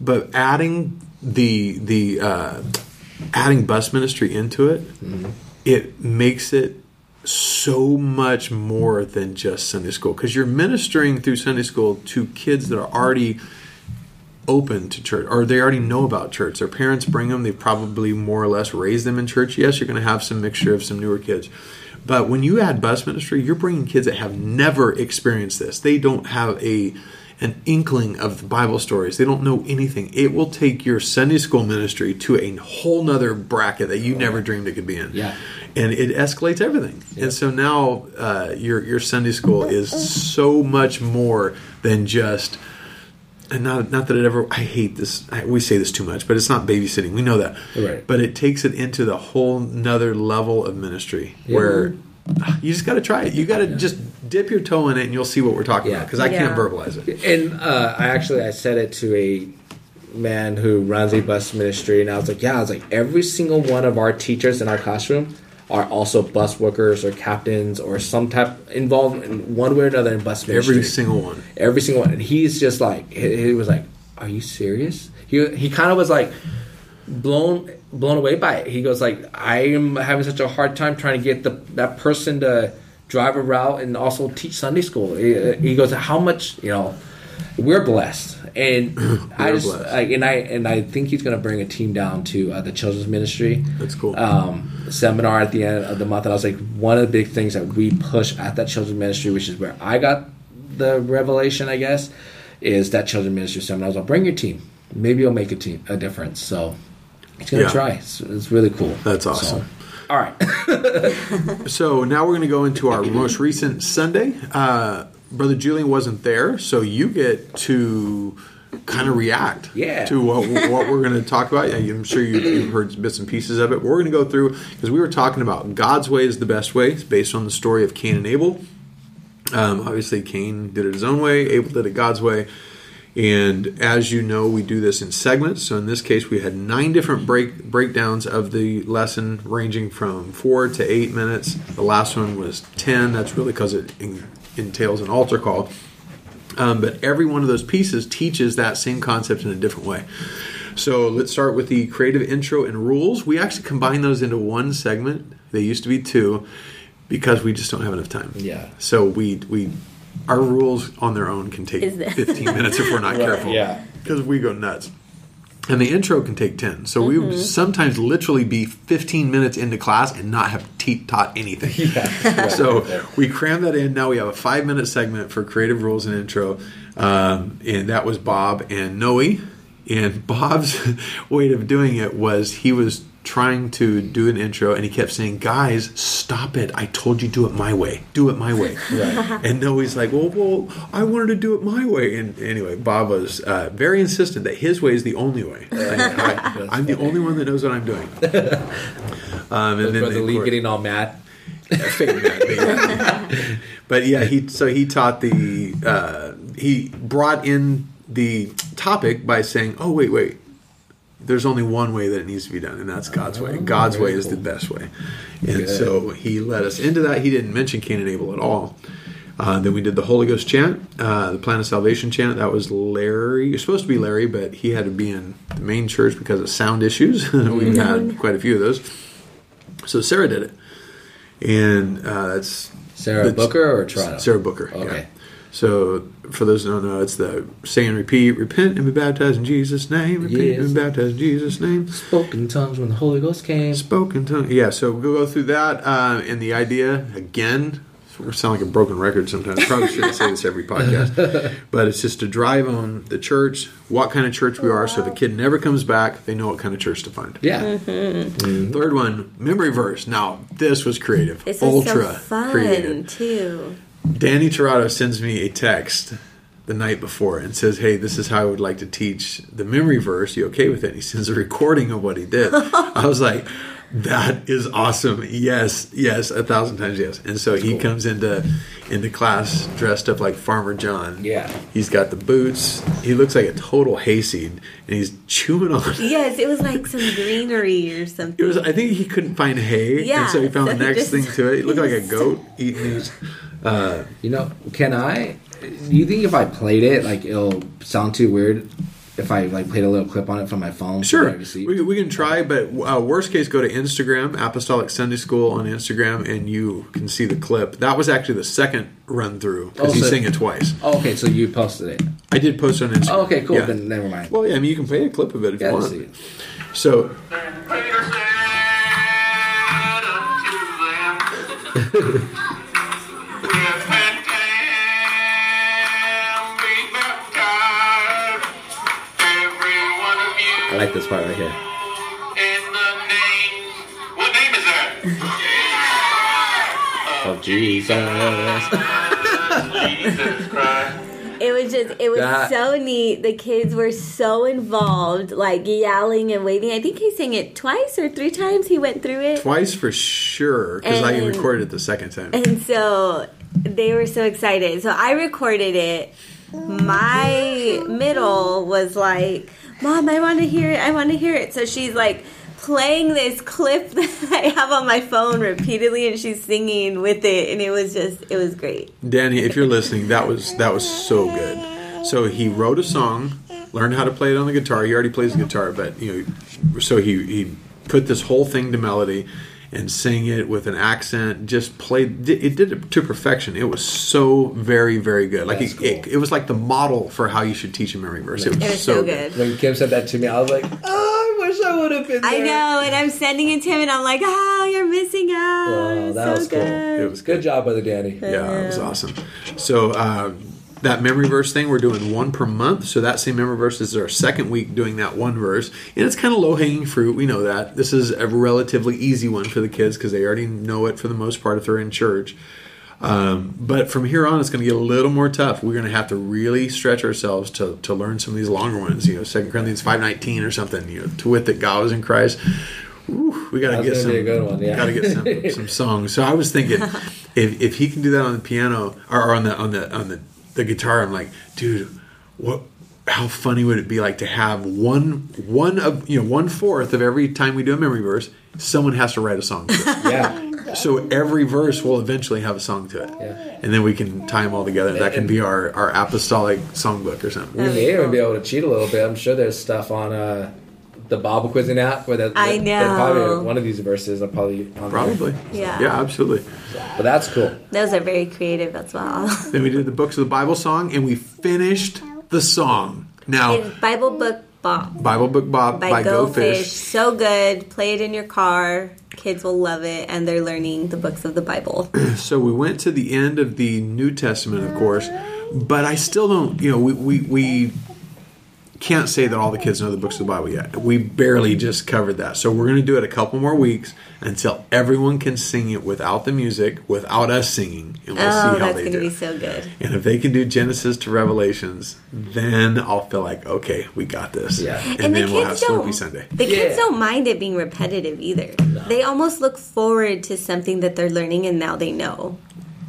Speaker 1: But adding the the uh, adding bus ministry into it, it makes it so much more than just Sunday school because you're ministering through Sunday school to kids that are already open to church or they already know about church. Their parents bring them. They've probably more or less raised them in church. Yes, you're going to have some mixture of some newer kids. But when you add bus ministry, you're bringing kids that have never experienced this. They don't have a an inkling of the Bible stories. They don't know anything. It will take your Sunday school ministry to a whole nother bracket that you never dreamed it could be in.
Speaker 2: Yeah.
Speaker 1: And it escalates everything. And so now uh, your your Sunday school is so much more than just and not not that it ever I hate this I, we say this too much, but it's not babysitting. We know that.
Speaker 2: Right.
Speaker 1: But it takes it into the whole nother level of ministry where you just got to try it. You got to just dip your toe in it, and you'll see what we're talking
Speaker 2: Yeah.
Speaker 1: about. Because I can't verbalize it.
Speaker 2: And uh, I actually I said it to a man who runs a bus ministry, and I was like, yeah, I was like, every single one of our teachers in our classroom are also bus workers or captains or some type involved in one way or another in bus ministry.
Speaker 1: Every single one.
Speaker 2: every single one. And he's just like, he, he was like, "Are you serious?" He he kind of was like blown blown away by it. He goes like, "I am having such a hard time trying to get the that person to drive a route and also teach Sunday school." He, he goes, "How much you know?" We're blessed, and I just like, and I and I think he's going to bring a team down to uh, the children's ministry
Speaker 1: That's cool.
Speaker 2: um, seminar at the end of the month, and I was like, one of the big things that we push at that children's ministry, which is where I got the revelation, I guess, is that children's ministry seminar. I was like, bring your team, maybe you'll make a team a difference. So he's gonna
Speaker 1: Yeah.
Speaker 2: try. It's, it's really cool.
Speaker 1: That's
Speaker 2: So,
Speaker 1: awesome.
Speaker 2: all right,
Speaker 1: So now we're going to go into our most recent Sunday. Uh, Brother Julian wasn't there, so you get to kind of react
Speaker 2: Yeah.
Speaker 1: to what, what we're going to talk about. I'm sure you, you've heard bits and pieces of it. We're going to go through because we were talking about God's way is the best way. It's based on the story of Cain and Abel. Um, obviously, Cain did it his own way. Abel did it God's way. And as you know, we do this in segments. So in this case, we had nine different break breakdowns of the lesson, ranging from four to eight minutes. The last one was ten. That's really because it entails an altar call. Um, but every one of those pieces teaches that same concept in a different way. So let's start with the creative intro and rules. We actually combine those into one segment. They used to be two because we just don't have enough time.
Speaker 2: Yeah.
Speaker 1: So we we our rules on their own can take 15 minutes if we're not careful.
Speaker 2: yeah.
Speaker 1: Because we go nuts. And the intro can take 10. So we would sometimes literally be 15 minutes into class and not have te- taught anything. so we cram that in. Now we have a five minute segment for creative rules and intro. Um, and that was Bob and Noe. And Bob's way of doing it was he was trying to do an intro and he kept saying, Guys, stop it. I told you do it my way. Do it my way. And Noe's like, Well, well, I wanted to do it my way. And anyway, Bob was uh, very insistent that his way is the only way. I, am the only one that knows what I'm doing. Um, and then of
Speaker 2: Lee
Speaker 1: course-
Speaker 2: getting all mad.
Speaker 1: mad, but yeah. but yeah, he so he taught the uh, he brought in the topic by saying, "Oh wait, wait." There's only one way that it needs to be done, and that's God's way. God's way is the best way, and
Speaker 2: Good.
Speaker 1: so he led us into that. He didn't mention Cain and Abel at all. Uh, then we did the Holy Ghost chant, uh, the Plan of Salvation chant. That was Larry. You're supposed to be Larry, but he had to be in the main church because of sound issues. We've had quite a few of those. So Sarah did it, and uh, that's
Speaker 2: Sarah
Speaker 1: that's-
Speaker 2: Booker or Toronto?
Speaker 1: Sarah Booker.
Speaker 2: Okay.
Speaker 1: Yeah. So for those who don't know, it's the say and repeat: repent and be baptized in Jesus' name. Repent
Speaker 2: Yes.
Speaker 1: and be baptized in Jesus' name.
Speaker 2: Spoke in tongues when the Holy Ghost came.
Speaker 1: Spoken tongue. Yeah. So we'll go through that, uh, and the idea again. We sound like a broken record sometimes. Probably shouldn't say this every podcast, but it's just to drive on the church, what kind of church we are, so the kid never comes back. They know what kind of church to find.
Speaker 2: Yeah.
Speaker 1: Third one, memory verse. Now this was creative,
Speaker 3: This was
Speaker 1: ultra
Speaker 3: so fun
Speaker 1: creative.
Speaker 3: too.
Speaker 1: Danny Torado sends me a text the night before and says, "Hey, this is how I would like to teach the memory verse. You okay with it?" And he sends a recording of what he did. I was like, "That is awesome! Yes, yes, a thousand times yes." And so he comes into into class dressed up like Farmer John.
Speaker 2: Yeah.
Speaker 1: he's got the boots. He looks like a total hayseed, and he's chewing on.
Speaker 3: Yes, it was like some greenery or something.
Speaker 1: It was. I think he couldn't find hay,
Speaker 3: Yeah,
Speaker 1: and so he found
Speaker 3: so
Speaker 1: the
Speaker 3: he
Speaker 1: next
Speaker 3: just-
Speaker 1: thing to it. He looked like a goat eating his. Uh,
Speaker 2: You know, can I? Do you think if I played it, like it'll sound too weird? If I like played a little clip on it from my phone,
Speaker 1: Sure,
Speaker 2: so I can see?
Speaker 1: we, we can try, but uh, worst case, go to Instagram, Apostolic Sunday School on Instagram, and you can see the clip. That was actually the second run through because
Speaker 2: Oh,
Speaker 1: he
Speaker 2: so-
Speaker 1: sang it twice.
Speaker 2: Oh, okay, so you posted it.
Speaker 1: I did post it on Instagram.
Speaker 2: Oh, okay, cool.
Speaker 1: Yeah.
Speaker 2: Then never mind.
Speaker 1: Well, yeah, I mean, you can play a clip of it if
Speaker 2: Yeah,
Speaker 1: you
Speaker 2: let's
Speaker 1: want.
Speaker 2: see.
Speaker 1: So,
Speaker 2: like this part right here.
Speaker 4: in the name. What name is that?
Speaker 2: Oh Jesus!
Speaker 4: Jesus Christ.
Speaker 3: It was just, it was
Speaker 2: That-
Speaker 3: so neat. The kids were so involved, like yelling and waving. I think he sang it twice or three times. He went through it.
Speaker 1: twice for sure, because I recorded it the second time.
Speaker 3: And so they were so excited. So I recorded it. My middle was like, Mom, I want to hear it. I want to hear it. So she's like playing this clip that I have on my phone repeatedly and she's singing with it. And it was just, it was great.
Speaker 1: Danny, if you're listening, that was that was so good. So he wrote a song, learned how to play it on the guitar. He already plays the guitar, but you know, so he he put this whole thing to melody and sing it with an accent. Just played it did it to perfection. It was so very very good. Like it,
Speaker 2: cool.
Speaker 1: it, it was like the model for how you should teach a memory verse. It was,
Speaker 3: It was so good.
Speaker 2: When Kim said that to me, I was like, oh, I wish I would have been there.
Speaker 3: I know. And I'm sending it to him and I'm like, oh, you're missing out. Oh,
Speaker 2: that
Speaker 3: so
Speaker 2: was cool.
Speaker 3: good.
Speaker 1: It was
Speaker 2: Good job, brother Danny.
Speaker 1: Yeah, it was awesome. So uh, that memory verse thing, we're doing one per month. So that same memory verse is our second week doing that one verse, and it's kind of low hanging fruit. We know that this is a relatively easy one for the kids because they already know it for the most part if they're in church. Um, but from here on, it's going to get a little more tough. We're going to have to really stretch ourselves to, to learn some of these longer ones. You know, Second Corinthians five nineteen or something. You know, to wit that God was in Christ. Whew, we got to get some.
Speaker 2: be a good one, yeah.
Speaker 1: Got to get some, some songs. So I was thinking, if, if he can do that on the piano or on the on the on the, the guitar, I'm like, dude, what? How funny would it be like to have one one of you know one fourth of every time we do a memory verse, someone has to write a song. To it.
Speaker 2: Yeah.
Speaker 1: so every verse will eventually have a song to it,
Speaker 2: Yeah.
Speaker 1: and then we can tie them all together. That can be our our apostolic songbook or something.
Speaker 2: We may even be able to cheat a little bit. I'm sure there's stuff on uh, the Bible quizzing app where that
Speaker 3: I
Speaker 2: that- that
Speaker 3: know.
Speaker 2: probably one of these verses are probably on there.
Speaker 1: Probably,
Speaker 3: Yeah.
Speaker 1: yeah, absolutely.
Speaker 2: But that's cool.
Speaker 3: Those are very creative as well.
Speaker 1: Then we did the books of the Bible song, and we finished the song. Now,
Speaker 3: It's Bible Book Bob
Speaker 1: Bible Book Bob
Speaker 3: by,
Speaker 1: by,
Speaker 3: Go,
Speaker 1: Go
Speaker 3: Fish.
Speaker 1: Fish.
Speaker 3: So good. Play it in your car. Kids will love it, and they're learning the books of the Bible.
Speaker 1: So we went to the end of the New Testament, of course, but I still don't. You know, we we, we can't say that all the kids know the books of the Bible yet. We barely just covered that. So we're going to do it a couple more weeks until everyone can sing it without the music, without us singing, and we'll
Speaker 3: oh,
Speaker 1: see how they do.
Speaker 3: that's going to be so good.
Speaker 1: and if they can do Genesis to Revelations, then I'll feel like okay, we got this.
Speaker 2: Yeah.
Speaker 1: and,
Speaker 3: And,
Speaker 1: then
Speaker 3: the
Speaker 1: we'll have
Speaker 3: kids don't.
Speaker 1: Sloopy Sunday.
Speaker 3: The kids
Speaker 2: Yeah.
Speaker 3: don't mind it being repetitive either. They almost look forward to something that they're learning, and now they know.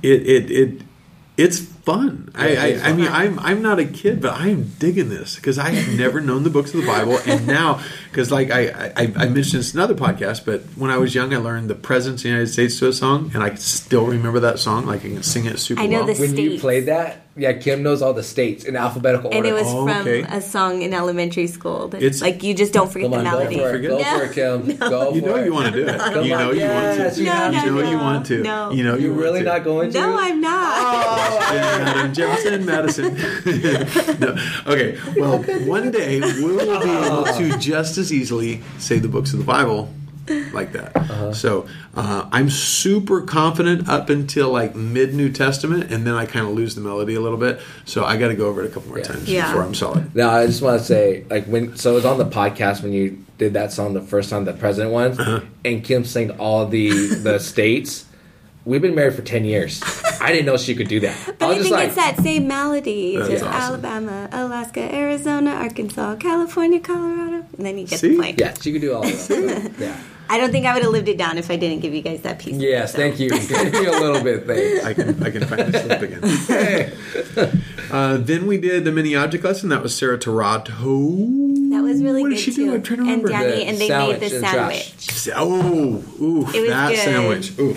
Speaker 1: it it it it's fun. I,
Speaker 2: Yeah, it is
Speaker 1: I, I mean. I'm I'm not a kid, but I am digging this because I have never known the books of the Bible, and now because like I, I I mentioned this in another podcast, but when I was young, I learned the Presidents of the United States to a song, and I still remember that song. Like I can sing it super
Speaker 3: I know
Speaker 1: well.
Speaker 3: the
Speaker 2: When you played that, yeah, Kim knows all the states in alphabetical order.
Speaker 3: And it was
Speaker 1: Oh,
Speaker 3: from
Speaker 1: okay.
Speaker 3: a song in elementary school. That,
Speaker 1: It's-
Speaker 3: like you just don't forget
Speaker 2: Come on,
Speaker 3: the
Speaker 2: go
Speaker 3: melody.
Speaker 2: for it.
Speaker 1: Forget
Speaker 2: Go
Speaker 1: it.
Speaker 2: for it, Kim. Go
Speaker 1: You
Speaker 2: for
Speaker 1: know
Speaker 2: it.
Speaker 1: you want to do it.
Speaker 2: Come
Speaker 1: you
Speaker 2: on,
Speaker 1: know you want to.
Speaker 2: you
Speaker 3: No,
Speaker 2: have
Speaker 1: you know
Speaker 3: no,
Speaker 1: you want to.
Speaker 3: no.
Speaker 1: You know you
Speaker 2: You're
Speaker 1: want
Speaker 2: really
Speaker 1: to.
Speaker 2: not going to?
Speaker 3: No, I'm not.
Speaker 1: Adams Jefferson, Madison. no. Okay, well, one day we will be able to just as easily say the books of the Bible like that. So uh, I'm super confident up until like mid New Testament, and then I kind of lose the melody a little bit. So I got to go over it a couple more
Speaker 2: Yeah.
Speaker 1: times
Speaker 3: Yeah.
Speaker 1: before I'm solid.
Speaker 2: Now, I just want to say, like, when so it was on the podcast when you did that song the first time, the president one,
Speaker 1: Uh-huh.
Speaker 2: and Kim sang all the the states. We've been married for ten years. I didn't know she could do that.
Speaker 3: But
Speaker 2: I
Speaker 3: I,
Speaker 2: just
Speaker 3: think
Speaker 2: like,
Speaker 3: it's that same melody. It's just
Speaker 1: awesome.
Speaker 3: Alabama, Alaska, Arizona, Arkansas, California, Colorado, and then you get
Speaker 2: see,
Speaker 3: the point.
Speaker 2: yeah, she could do all of that. yeah.
Speaker 3: I don't think I would have lived it down if I didn't give you guys that piece.
Speaker 2: Yes,
Speaker 3: So.
Speaker 2: thank you. Give me a little bit, thanks.
Speaker 1: I can I can finally slip again. Uh, then we did the mini object lesson. That was Sarah Toronto.
Speaker 3: That was really
Speaker 1: what
Speaker 3: good
Speaker 1: did she
Speaker 3: too.
Speaker 1: do? I'm trying to
Speaker 3: and. Danny,
Speaker 2: The
Speaker 3: and they
Speaker 2: sandwich
Speaker 3: made the
Speaker 2: and trash.
Speaker 3: sandwich.
Speaker 1: Oh, ooh,
Speaker 3: It was
Speaker 1: that
Speaker 3: good.
Speaker 1: sandwich. Ooh.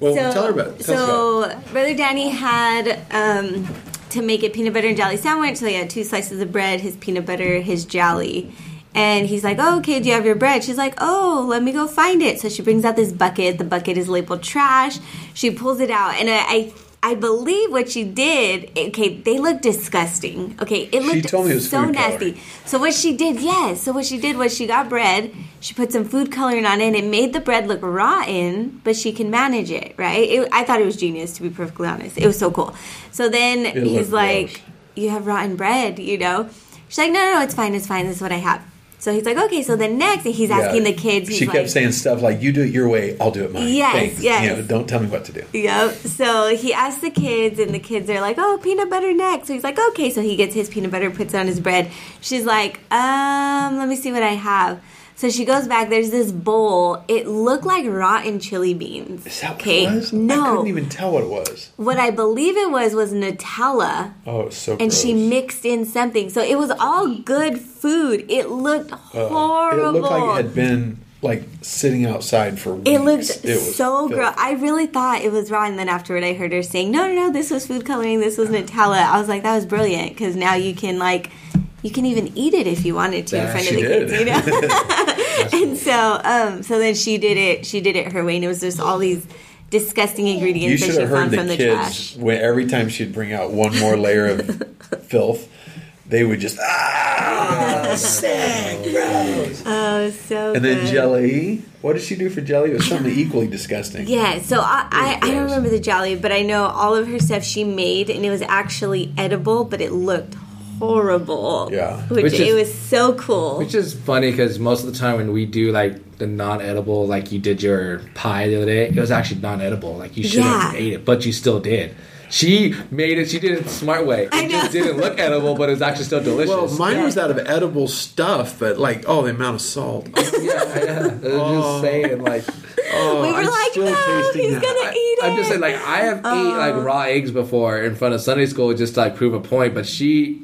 Speaker 1: Well, tell her about it. Tell us about
Speaker 3: so brother Danny had um, to make a peanut butter and jelly sandwich. So he had two slices of bread, his peanut butter, his jelly. And he's like, oh, okay, do you have your bread? She's like, oh, let me go find it. So she brings out this bucket. The bucket is labeled trash. She pulls it out. And I, I I believe what she did. Okay, they look disgusting. Okay, it looked
Speaker 1: it
Speaker 3: so nasty.
Speaker 1: coloring.
Speaker 3: So what she did, yes. So what she did was she got bread. She put some food coloring on it. and It made the bread look rotten, but she can manage it, right? It, I thought it was genius, to be perfectly honest. It was so cool. So then
Speaker 1: looked
Speaker 3: he's like,
Speaker 1: gross.
Speaker 3: "You have rotten bread," you know. She's like, "No, no, no, it's fine. It's fine. This is what I have." So he's like, "Okay." So then next, he's asking the kids. He's
Speaker 1: she
Speaker 3: like,
Speaker 1: kept saying stuff like, "You do it your way, I'll do it mine."
Speaker 3: Yes,
Speaker 1: Thanks.
Speaker 3: yes.
Speaker 1: You know, don't tell me what to do.
Speaker 3: Yep. So he asked the kids, and the kids are like, "Oh, peanut butter next." So he's like, "Okay." So he gets his peanut butter, puts it on his bread. She's like, "Um, let me see what I have." So she goes back. There's this bowl. It looked like rotten chili beans.
Speaker 1: Is that what
Speaker 3: okay?
Speaker 1: it was? I couldn't even tell what it was.
Speaker 3: what I believe it was was Nutella,
Speaker 1: Oh, so.
Speaker 3: and she mixed in something. So it was all good food. It looked
Speaker 1: Uh,
Speaker 3: horrible.
Speaker 1: It looked like it had been like sitting outside for weeks.
Speaker 3: It looked
Speaker 1: was
Speaker 3: so gross. I really thought it was raw, and then afterward, I heard her saying, "No, no, no, this was food coloring. This was Nutella." I was like, "That was brilliant," because now you can like, you can even eat it if you wanted to in
Speaker 2: Yeah,
Speaker 3: front of the
Speaker 1: did.
Speaker 3: kids, you know. and so, um, so then she did it. She did it her way, and it was just all these disgusting ingredients that
Speaker 1: should
Speaker 3: she
Speaker 1: have heard the
Speaker 3: from the
Speaker 1: kids when every time she'd bring out one more layer of filth, they would just ah sick, gross.
Speaker 3: Oh, so
Speaker 1: And then
Speaker 3: good.
Speaker 1: jelly. What did she do for jelly? It was something equally disgusting.
Speaker 3: Yeah, so I, I, I don't remember the jelly, but I know all of her stuff she made, and it was actually edible, but it looked horrible.
Speaker 1: Yeah.
Speaker 3: which,
Speaker 2: Which is-
Speaker 3: it was so cool.
Speaker 2: Which is funny because most of the time when we do like the non-edible, like you did your pie the other day, it was actually non-edible. Like you should have
Speaker 3: Yeah.
Speaker 2: ate it, but you still did. She made it. She did it the smart way.
Speaker 3: I
Speaker 2: It just didn't look edible, but it was actually still delicious.
Speaker 1: Well, mine
Speaker 2: yeah.
Speaker 1: was out of edible stuff, but like, oh, the amount of salt.
Speaker 2: Yeah, yeah. I was just oh. saying, like,
Speaker 1: Oh,
Speaker 3: we were
Speaker 1: I'm
Speaker 3: like,
Speaker 1: still
Speaker 3: no,
Speaker 1: tasting
Speaker 3: he's
Speaker 1: that.
Speaker 3: gonna eat it.
Speaker 2: I'm just saying, like, I have ate like oh. raw eggs before in front of Sunday school just to like prove a point, but she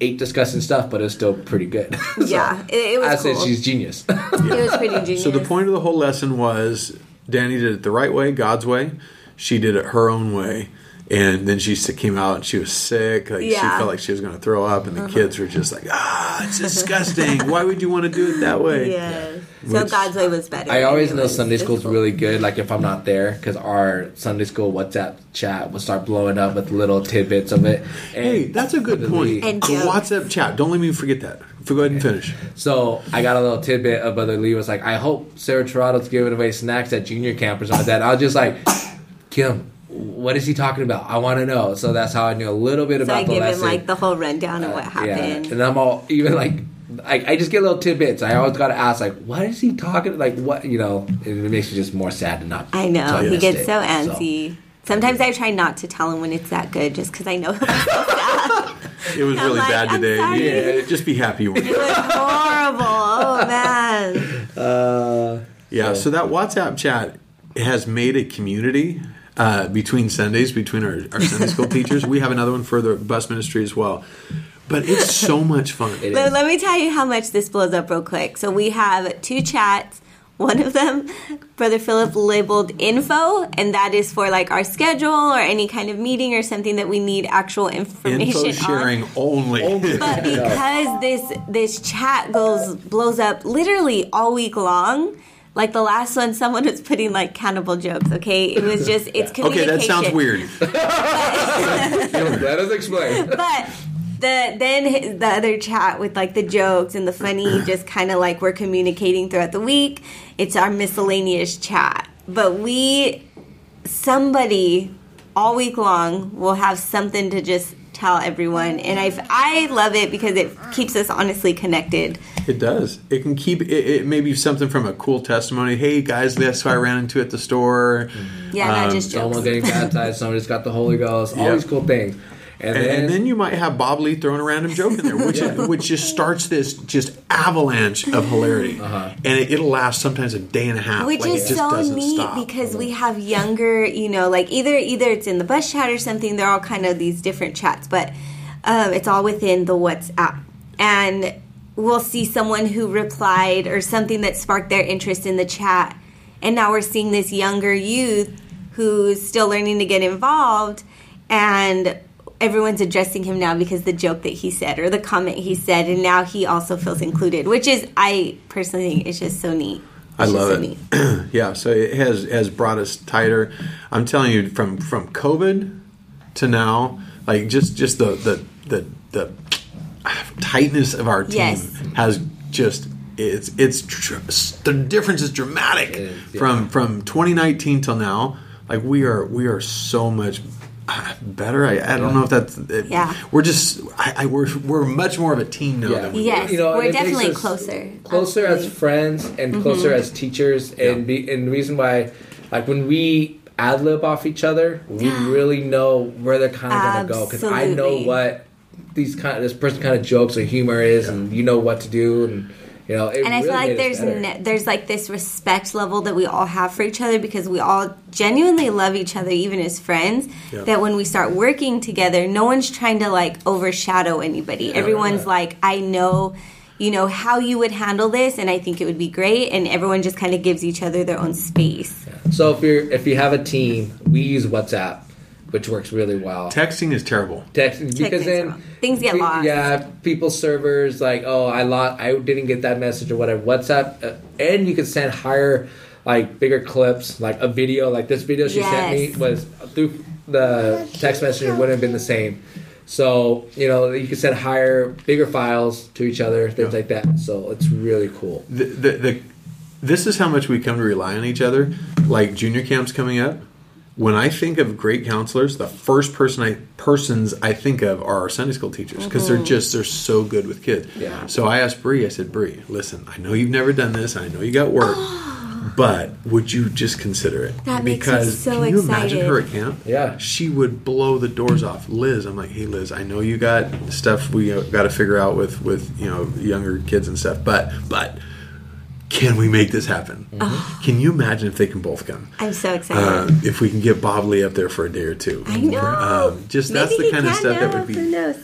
Speaker 2: ate disgusting stuff, but it's still pretty good. So,
Speaker 3: yeah, it, it was
Speaker 2: I
Speaker 3: cool.
Speaker 2: said she's genius.
Speaker 3: it was pretty genius.
Speaker 1: So the point of the whole lesson was Danny did it the right way, God's way. She did it her own way. And then she came out and she was sick. Like she felt like she was going to throw up, and the kids were just like, "Ah, it's disgusting. Why would you want to do it that way?"
Speaker 3: Yes. So
Speaker 1: Which-
Speaker 3: God's way was better.
Speaker 2: I always know. Sunday
Speaker 3: It's
Speaker 2: school's
Speaker 3: cool.
Speaker 2: really good. Like if I'm not there, because our Sunday school WhatsApp chat will start blowing up with little tidbits of it. And
Speaker 1: Hey, that's a good point.
Speaker 3: And
Speaker 1: The. WhatsApp chat. Don't let me forget that. Go ahead and finish.
Speaker 2: So I got a little tidbit of Brother Lee was like, I hope Sarah Toronto's giving away snacks at junior camp or something like that. I was just like, Kim, what is he talking about? I want to know. So that's how I knew a little bit
Speaker 3: So
Speaker 2: about
Speaker 3: I
Speaker 2: the
Speaker 3: give
Speaker 2: lesson.
Speaker 3: him like the whole rundown of what
Speaker 2: Yeah,
Speaker 3: happened.
Speaker 2: and I'm all even like. I, I just get little tidbits. I always got to ask, like, what is he talking? Like, what you know? It, it makes me just more sad to not.
Speaker 3: I know
Speaker 2: tell you
Speaker 3: he gets
Speaker 2: day.
Speaker 3: so antsy. Sometimes I try not to tell him when it's that good, just because I know he'll be so sad.
Speaker 1: It was
Speaker 3: I'm
Speaker 1: really
Speaker 3: like,
Speaker 1: bad today. Yeah, just be happy. With
Speaker 3: It was horrible. Oh man.
Speaker 2: Uh,
Speaker 1: Yeah, so that WhatsApp chat has made a community uh, between Sundays, between our, our Sunday school teachers. We have another one for the bus ministry as well. But it's so much fun.
Speaker 2: It
Speaker 3: Let,
Speaker 2: is.
Speaker 3: let me tell you how much this blows up real quick. So we have two chats. One of them, Brother Phillip labeled info, and that is for like our schedule or any kind of meeting or something that we need actual information
Speaker 1: Info sharing
Speaker 3: on.
Speaker 1: only.
Speaker 3: But because this this chat goes blows up literally all week long. Like the last one, someone was putting like cannibal jokes. Okay, it was just it's
Speaker 1: okay,
Speaker 3: communication.
Speaker 1: that sounds weird.
Speaker 2: Let us explain.
Speaker 3: but the then hi- the other chat with like the jokes and the funny just kind of like we're communicating throughout the week it's our miscellaneous chat but we somebody all week long will have something to just tell everyone and i i love it because it keeps us honestly connected
Speaker 1: It does. It can keep it, it may be something from a cool testimony. Hey guys, that's who I ran into at the store.
Speaker 3: yeah not
Speaker 1: Um,
Speaker 3: just
Speaker 2: Someone
Speaker 3: jokes
Speaker 2: getting baptized, somebody's got the Holy Ghost, all
Speaker 1: Yep.
Speaker 2: these cool things. And,
Speaker 1: And,
Speaker 2: then,
Speaker 1: and then you might have Bob Lee throwing a random joke in there, which which just starts this just avalanche of hilarity,
Speaker 2: Uh-huh.
Speaker 1: and it, it'll last sometimes a day and a half.
Speaker 3: which
Speaker 1: Like, it
Speaker 3: is
Speaker 1: just
Speaker 3: so neat
Speaker 1: stop.
Speaker 3: because we have younger you know like either either it's in the bus chat or something they're all kind of these different chats but um, it's all within the whatsapp and we'll see someone who replied or something that sparked their interest in the chat and now we're seeing this younger youth who's still learning to get involved and everyone's addressing him now because the joke that he said or the comment he said and now he also feels included which is i personally think is just so neat
Speaker 1: I love it.
Speaker 3: so
Speaker 1: yeah, so it has has brought us tighter. I'm telling you, from from COVID to now, like just just the the the, the tightness of our team
Speaker 3: Yes.
Speaker 1: has just it's it's tr- the difference is dramatic
Speaker 2: It is, yeah.
Speaker 1: from from 2019 till now. Like we are we are so much better. I, I don't know if that's it,
Speaker 3: Yeah.
Speaker 1: We're just I, I we're we're much more of a team now.
Speaker 2: Yeah.
Speaker 1: Than we
Speaker 3: Yes,
Speaker 2: You know,
Speaker 3: we're definitely
Speaker 2: us
Speaker 3: closer.
Speaker 2: closer as friends and
Speaker 3: Mm-hmm.
Speaker 2: closer as teachers and
Speaker 1: Yeah.
Speaker 2: be, and the reason why like when we ad lib off each other we really know where they're kind of gonna go because i know what these kind of this person kind of jokes or humor is and you know what to do and you know
Speaker 3: and I feel like there's ne- there's like this respect level that we all have for each other because we all genuinely love each other even as friends
Speaker 1: Yeah.
Speaker 3: that when we start working together no one's trying to like overshadow anybody. Everyone's like I know you know how you would handle this and I think it would be great and everyone just kind of gives each other their own space.
Speaker 2: So if you're if you have a team we use whatsapp which works really well
Speaker 1: Texting is terrible.
Speaker 2: Texting because
Speaker 3: Texting's
Speaker 2: then
Speaker 3: wrong. Things get lost.
Speaker 2: Yeah, people's servers like, oh, I lost, I didn't get that message or whatever. WhatsApp, uh, and you can send higher, like bigger clips, like a video, like this video she sent me was through the text messenger wouldn't have been the same. So you know you can send higher, bigger files to each other, things
Speaker 1: Yeah.
Speaker 2: like that. So it's really cool.
Speaker 1: the, the, the this is how much we come to rely on each other. Like junior camps coming up. When I think of great counselors, the first person I persons I think of are our Sunday school teachers because
Speaker 3: Mm-hmm.
Speaker 1: they're just they're so good with kids.
Speaker 2: Yeah.
Speaker 1: So I asked Bree. I said, Bree, listen, I know you've never done this. I know you got work, but would you just consider it?
Speaker 3: That makes me
Speaker 1: because
Speaker 3: so
Speaker 1: can you imagine her at camp?
Speaker 2: Yeah.
Speaker 1: she would blow the doors off. Liz, I'm like, hey Liz, I know you got stuff we got to figure out with with you know younger kids and stuff, but but can we make this happen? Can you imagine if they can both come?
Speaker 3: I'm so excited
Speaker 1: Uh, if we can get Bob Lee up there for a day or two,
Speaker 3: I know
Speaker 1: Um, just that's the kind of
Speaker 3: can
Speaker 1: stuff that would be
Speaker 3: who knows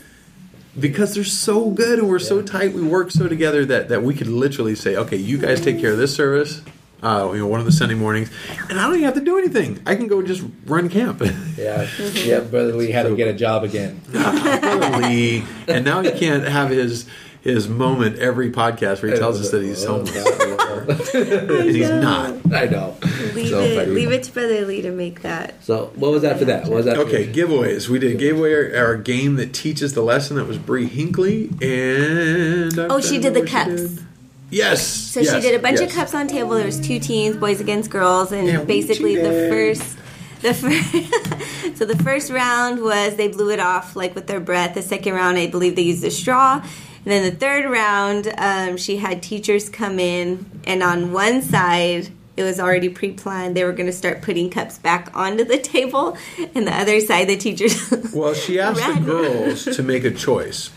Speaker 1: because they're so good and we're so tight. We work so together that that we could literally say, okay, you guys take care of this service. Uh, you know, one of the Sunday mornings, and I don't even have to do anything. I can go just run camp.
Speaker 2: Yeah, yeah. Brother Lee had to get a job again.
Speaker 1: Lee, and now he can't have his his mm-hmm. moment every podcast where he tells us that he's oh, homeless, and he's not.
Speaker 2: I know.
Speaker 3: leave
Speaker 2: So
Speaker 3: it
Speaker 2: funny.
Speaker 3: leave it to Brother Lee to make that
Speaker 2: So what was after that? What was that?
Speaker 1: Okay, giveaways. We did gave away our, our game that teaches the lesson. That was Bree Hinkley, and oh, I'm
Speaker 3: Oh, she
Speaker 1: trying
Speaker 3: did the
Speaker 1: remember what
Speaker 3: cups.
Speaker 1: did. Yes.
Speaker 3: So she did a bunch of cups on table. There was two teams, boys against girls, and
Speaker 1: Yeah, we
Speaker 3: basically the
Speaker 1: cheated.
Speaker 3: first, the first, so the first round was they blew it off like with their breath. The second round, I believe they used a straw, and then the third round, um, she had teachers come in, and on one side. It was already pre-planned. They were going to start putting cups back onto the table, and the other side, the teachers.
Speaker 1: Well, she asked the girls to make a choice.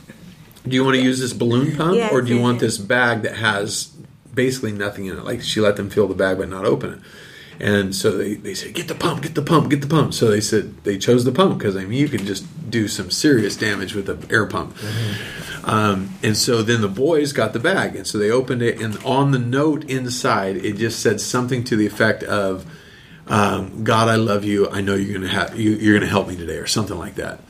Speaker 1: Do you want to use this balloon pump,
Speaker 3: Yes,
Speaker 1: or do you
Speaker 3: yes,
Speaker 1: want
Speaker 3: yes.
Speaker 1: this bag that has basically nothing in it? Like she let them fill the bag but not open it. And so they, they said, get the pump, get the pump, get the pump. So they said they chose the pump because I mean you can just do some serious damage with an air pump. Um, and so then the boys got the bag, and so they opened it, and on the note inside, it just said something to the effect of, um, "God, I love you. I know you're gonna have you, you're gonna help me today," or something like that.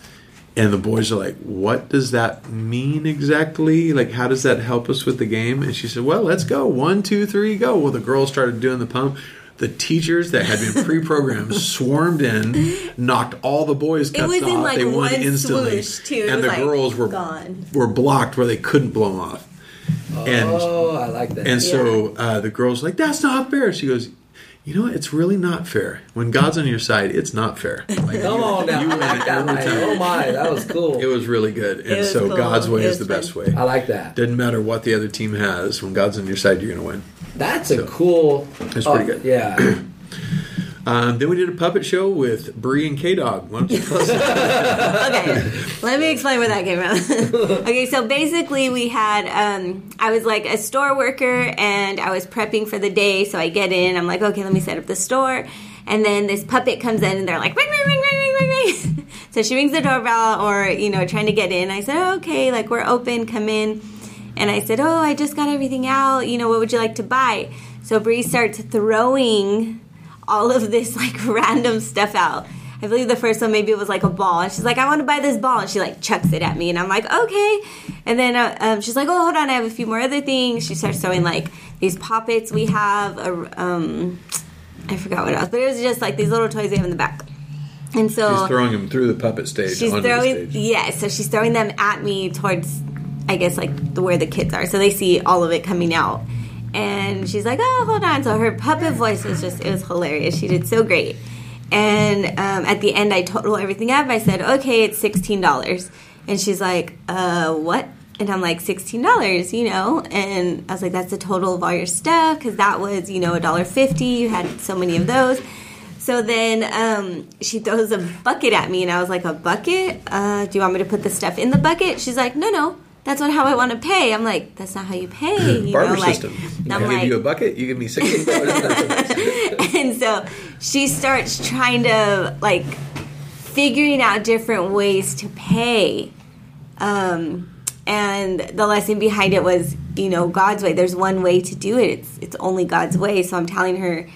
Speaker 1: And the boys are like, "What does that mean exactly? Like, how does that help us with the game?" And she said, "Well, let's go. One, two, three, go." Well, the girls started doing the pump. The teachers that had been pre-programmed swarmed in, knocked all the boys' cups off.
Speaker 3: like,
Speaker 1: they won
Speaker 3: one
Speaker 1: instantly,
Speaker 3: too.
Speaker 1: And the
Speaker 3: like,
Speaker 1: girls were
Speaker 3: gone.
Speaker 1: were blocked where they couldn't blow them off. And
Speaker 2: Oh, I like that.
Speaker 1: and so uh, the girl's like, "That's not fair." She goes, "You know what? It's really not fair. When God's on your side, it's not fair." Like,
Speaker 2: Come on now.
Speaker 1: you
Speaker 2: I
Speaker 1: win
Speaker 2: like that
Speaker 1: every time.
Speaker 2: Oh my, that was cool.
Speaker 1: It was really good, and so
Speaker 3: cool.
Speaker 1: God's way is the best way.
Speaker 2: I like that.
Speaker 1: Doesn't matter what the other team has. When God's on your side, you're going to win.
Speaker 2: That's a cool.
Speaker 1: It's
Speaker 2: oh,
Speaker 1: pretty good.
Speaker 2: Yeah.
Speaker 1: Um, then we did a puppet show with Bree and K Dog. Why don't you tell us?
Speaker 3: okay, let me explain where that came from. okay, so basically, we had um, I was like a store worker, and I was prepping for the day. So I get in, I'm like, okay, let me set up the store, and then this puppet comes in, and they're like, ring, ring, ring, ring, ring, ring, ring. so she rings the doorbell, or you know, trying to get in. I said, oh, okay, like we're open, come in. And I said, oh, I just got everything out. You know, what would you like to buy? So Bree starts throwing all of this like random stuff out. I believe the first one maybe it was like a ball, and she's like, "I want to buy this ball," and she like chucks it at me, and I'm like, "Okay." And then uh, um, she's like, "Oh, hold on, I have a few more other things." She starts throwing like these poppets we have. A, um, I forgot what else, but it was just like these little toys we have in the back. And so
Speaker 1: She's throwing them through the puppet stage.
Speaker 3: she's throwing
Speaker 1: stage.
Speaker 3: yeah so she's throwing them at me towards i guess like the, where the kids are. So they see all of it coming out. And she's like oh hold on. So her puppet voice was just it was hilarious. She did so great. And um, at the end i total everything up. I said okay it's $16 and she's like uh what? And i'm like $16 you know? And i was like that's the total of all your stuff because that was you know a dollar fifty. You had so many of those. So then um, she throws a bucket at me, and I was like, "A bucket? Uh, do you want me to put the stuff in the bucket?" She's like, "No, no, that's not how I want to pay." I'm like, "That's not how you pay." You
Speaker 1: Barter
Speaker 3: know, like,
Speaker 1: system.
Speaker 3: and
Speaker 1: I
Speaker 3: I'm
Speaker 1: give
Speaker 3: like,
Speaker 1: you a bucket, you give me sixteen dollars.
Speaker 3: and so she starts trying to like figuring out different ways to pay. Um, and the lesson behind it was, you know, God's way. There's one way to do it. It's it's only God's way. So I'm telling her,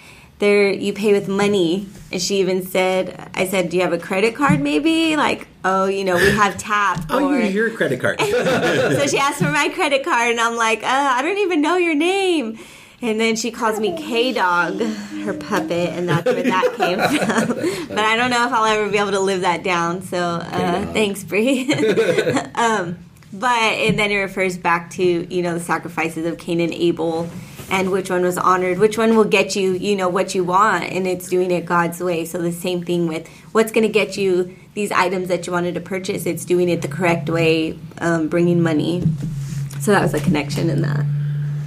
Speaker 3: there you pay with money. And she even said, I said, do you have a credit card? Maybe like, oh, you know, we have tap. Or-
Speaker 1: use your credit card.
Speaker 3: so she asked for my credit card, and I'm like, uh, I don't even know your name. And then she calls me K Dog, her puppet, and that's where that came from. but I don't know if I'll ever be able to live that down. So uh, thanks, Bree. um, but and then it refers back to you know the sacrifices of Cain and Abel, and which one was honored, which one will get you you know what you want, and it's doing it God's way. So the same thing with what's going to get you these items that you wanted to purchase. It's doing it the correct way, um, bringing money. So that was a connection in that.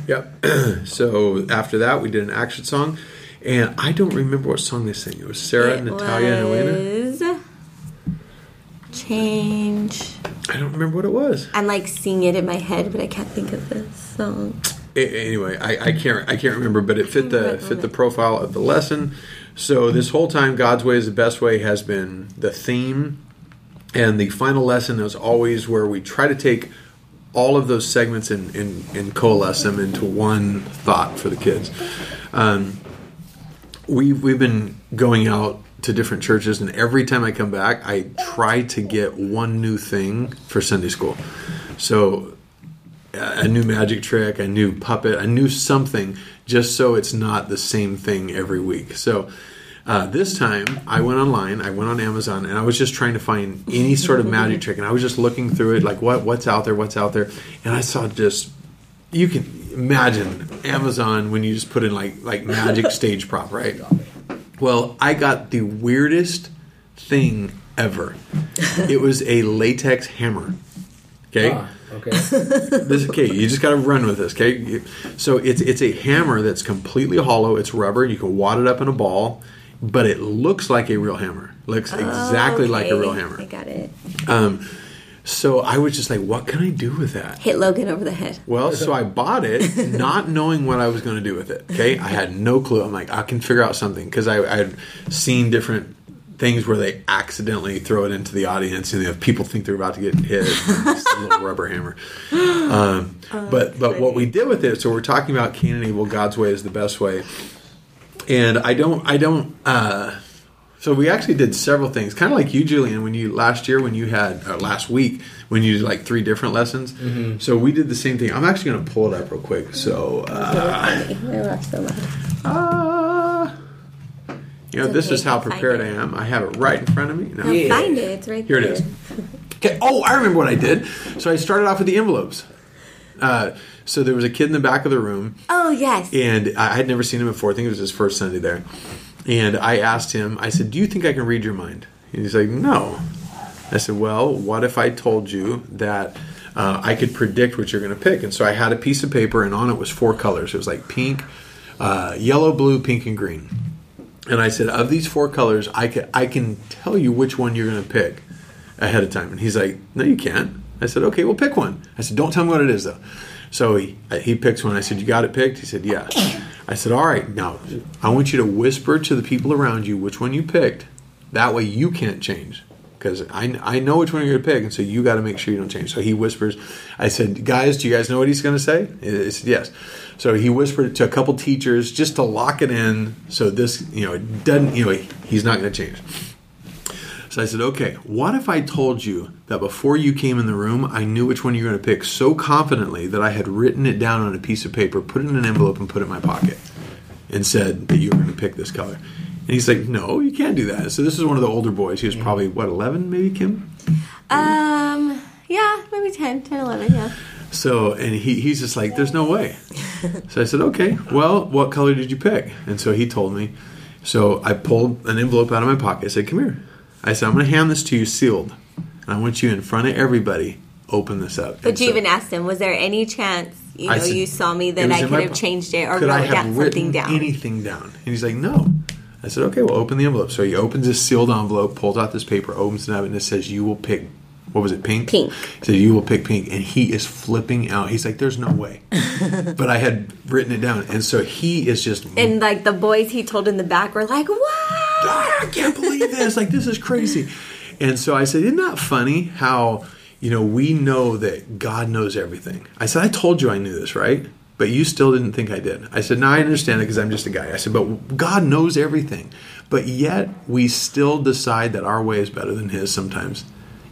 Speaker 1: Yep. so after that, we did an action song, and I don't remember what song they sang. It was Sarah,
Speaker 3: It
Speaker 1: Natalia, and Elena.
Speaker 3: Change.
Speaker 1: I don't remember what it was.
Speaker 3: I'm like seeing it in my head, but I can't think of the song.
Speaker 1: Anyway, I, I can't I can't remember, but it fit the fit the profile of the lesson. So this whole time, God's way is the best way has been the theme, and the final lesson is always where we try to take all of those segments and, and, and coalesce them into one thought for the kids. Um, we we've been going out to different churches, and every time I come back, I try to get one new thing for Sunday school. So a new magic trick, a new puppet, a new something, just so it's not the same thing every week. So uh, this time, I went online, I went on Amazon, and I was just trying to find any sort of magic trick, and I was just looking through it, like what what's out there, what's out there, and I saw just you can imagine Amazon when you just put in like like magic stage prop, right? Well, I got the weirdest thing ever. It was a latex hammer. Okay
Speaker 2: okay.
Speaker 1: this okay you just got to run with this okay? So it's it's a hammer that's completely hollow. It's rubber you can wad it up in a ball but it looks like a real hammer. Looks exactly like a
Speaker 3: Okay,
Speaker 1: real
Speaker 3: I
Speaker 1: hammer
Speaker 3: got it.
Speaker 1: um, so i was just like what can i do with that?
Speaker 3: Hit Logan over the head.
Speaker 1: well so i bought it not knowing what i was going to do with it okay? I had no clue. I'm like i can figure out something because I, I had seen different things where they accidentally throw it into the audience and if people think they're about to get hit it's a little rubber hammer um, but but what we did with it so we're talking about cain and abel god's way is the best way and i don't i don't uh, so we actually did several things kind of like you julian when you last year when you had uh, last week when you did like three different lessons so we did the same thing i'm actually going to pull it up real quick so uh,
Speaker 3: I laughed so loud.
Speaker 1: uh, you know this is how prepared i am i have it right in front of me no.
Speaker 2: Yeah.
Speaker 3: Find it. It's right
Speaker 1: Here it
Speaker 3: there.
Speaker 1: is. Okay. Oh, I remember what I did. So I started off with the envelopes. Uh, so there was a kid in the back of the room,
Speaker 3: Oh yes.
Speaker 1: and I had never seen him before. I think it was his first Sunday there. And I asked him, I said, "Do you think I can read your mind?" And he's like, "No." I said, "Well, what if I told you that uh, I could predict what you're going to pick?" And so I had a piece of paper, and on it was four colors. It was like pink, uh, yellow, blue, pink, and green. And I said, of these four colors, I can I can tell you which one you're going to pick ahead of time. And he's like, no, you can't. I said, okay, well, pick one. I said, don't tell me what it is though. So he he picks one. I said, you got it picked. He said, yeah. I said, all right. Now I want you to whisper to the people around you which one you picked. That way you can't change. Because I, I know which one you're going to pick, and so you got to make sure you don't change. So he whispers. I said, "Guys, do you guys know what he's going to say?" He said, "Yes." So he whispered it to a couple teachers just to lock it in, so this you know it doesn't you know he's not going to change. So I said, okay, what if I told you that before you came in the room, I knew which one you were going to pick so confidently that I had written it down on a piece of paper, put it in an envelope, and put it in my pocket, and said that you were going to pick this color. And he's like, no, you can't do that. So this is one of the older boys. He was probably, what, 11 maybe, Kim?
Speaker 3: Um, yeah, maybe 10, 10, 11, yeah.
Speaker 1: So, and he, he's just like, there's no way. So I said, okay, well, what color did you pick? And so he told me. So I pulled an envelope out of my pocket. I said, come here. I said, I'm going to hand this to you sealed. And I want you in front of everybody, open this up.
Speaker 3: But
Speaker 1: And
Speaker 3: you
Speaker 1: so-
Speaker 3: even asked him, was there any chance, you know,
Speaker 1: said-
Speaker 3: you saw me that I could have
Speaker 1: po-
Speaker 3: changed it or
Speaker 1: could I
Speaker 3: wrote
Speaker 1: have
Speaker 3: down something down?
Speaker 1: anything down? And he's like, no. I said, okay, well, open the envelope. So he opens this sealed envelope, pulls out this paper, opens it up, and it says, you will pick, what was it, pink?
Speaker 3: Pink.
Speaker 1: He said, you will pick pink. And he is flipping out. He's like, there's no way. but I had written it down. And so he is just,
Speaker 3: And like the boys he told in the back were like, what?
Speaker 1: "Ah, I can't believe this. Like, this is crazy. And so I said, isn't that funny how, you know, we know that God knows everything? I said, I told you I knew this, right? But you still didn't think I did. I said, no, I understand it because I'm just a guy. I said, but God knows everything. But yet we still decide that our way is better than his sometimes,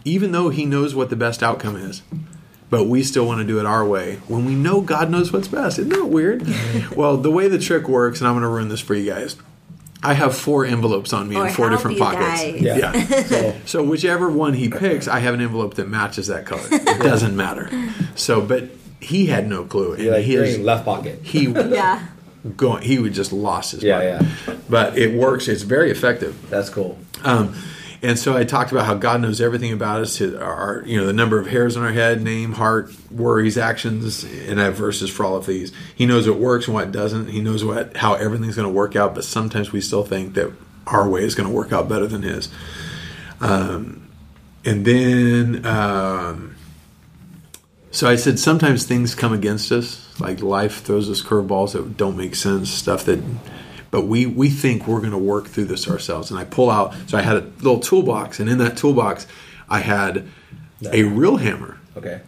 Speaker 1: even though he knows what the best outcome is. But we still want to do it our way when we know God knows what's best. Isn't that weird? well, the way the trick works, and I'm going to ruin this for you guys. I have four envelopes on me
Speaker 3: Or
Speaker 1: in four different pockets.
Speaker 3: guys.
Speaker 2: Yeah. So
Speaker 1: So whichever one he picks, I have an envelope that matches that color. It doesn't matter. So, but he had no clue, and
Speaker 2: you're like,
Speaker 1: his
Speaker 2: in left pocket.
Speaker 1: he
Speaker 3: Yeah.
Speaker 1: going he would just lost his
Speaker 2: Yeah,
Speaker 1: mind.
Speaker 2: yeah.
Speaker 1: But it works. It's very effective.
Speaker 2: That's cool.
Speaker 1: Um, and so I talked about how God knows everything about us, our you know, the number of hairs on our head, name, heart, worries, actions, and I have verses for all of these. He knows what works and what doesn't. He knows what how everything's going to work out, but sometimes we still think that our way is going to work out better than his. Um, and then, um, so I said sometimes things come against us, like life throws us curveballs that don't make sense, stuff that but we we think we're going to work through this ourselves. And i pull out so i had a little toolbox and in that toolbox i had a real hammer.
Speaker 2: Okay.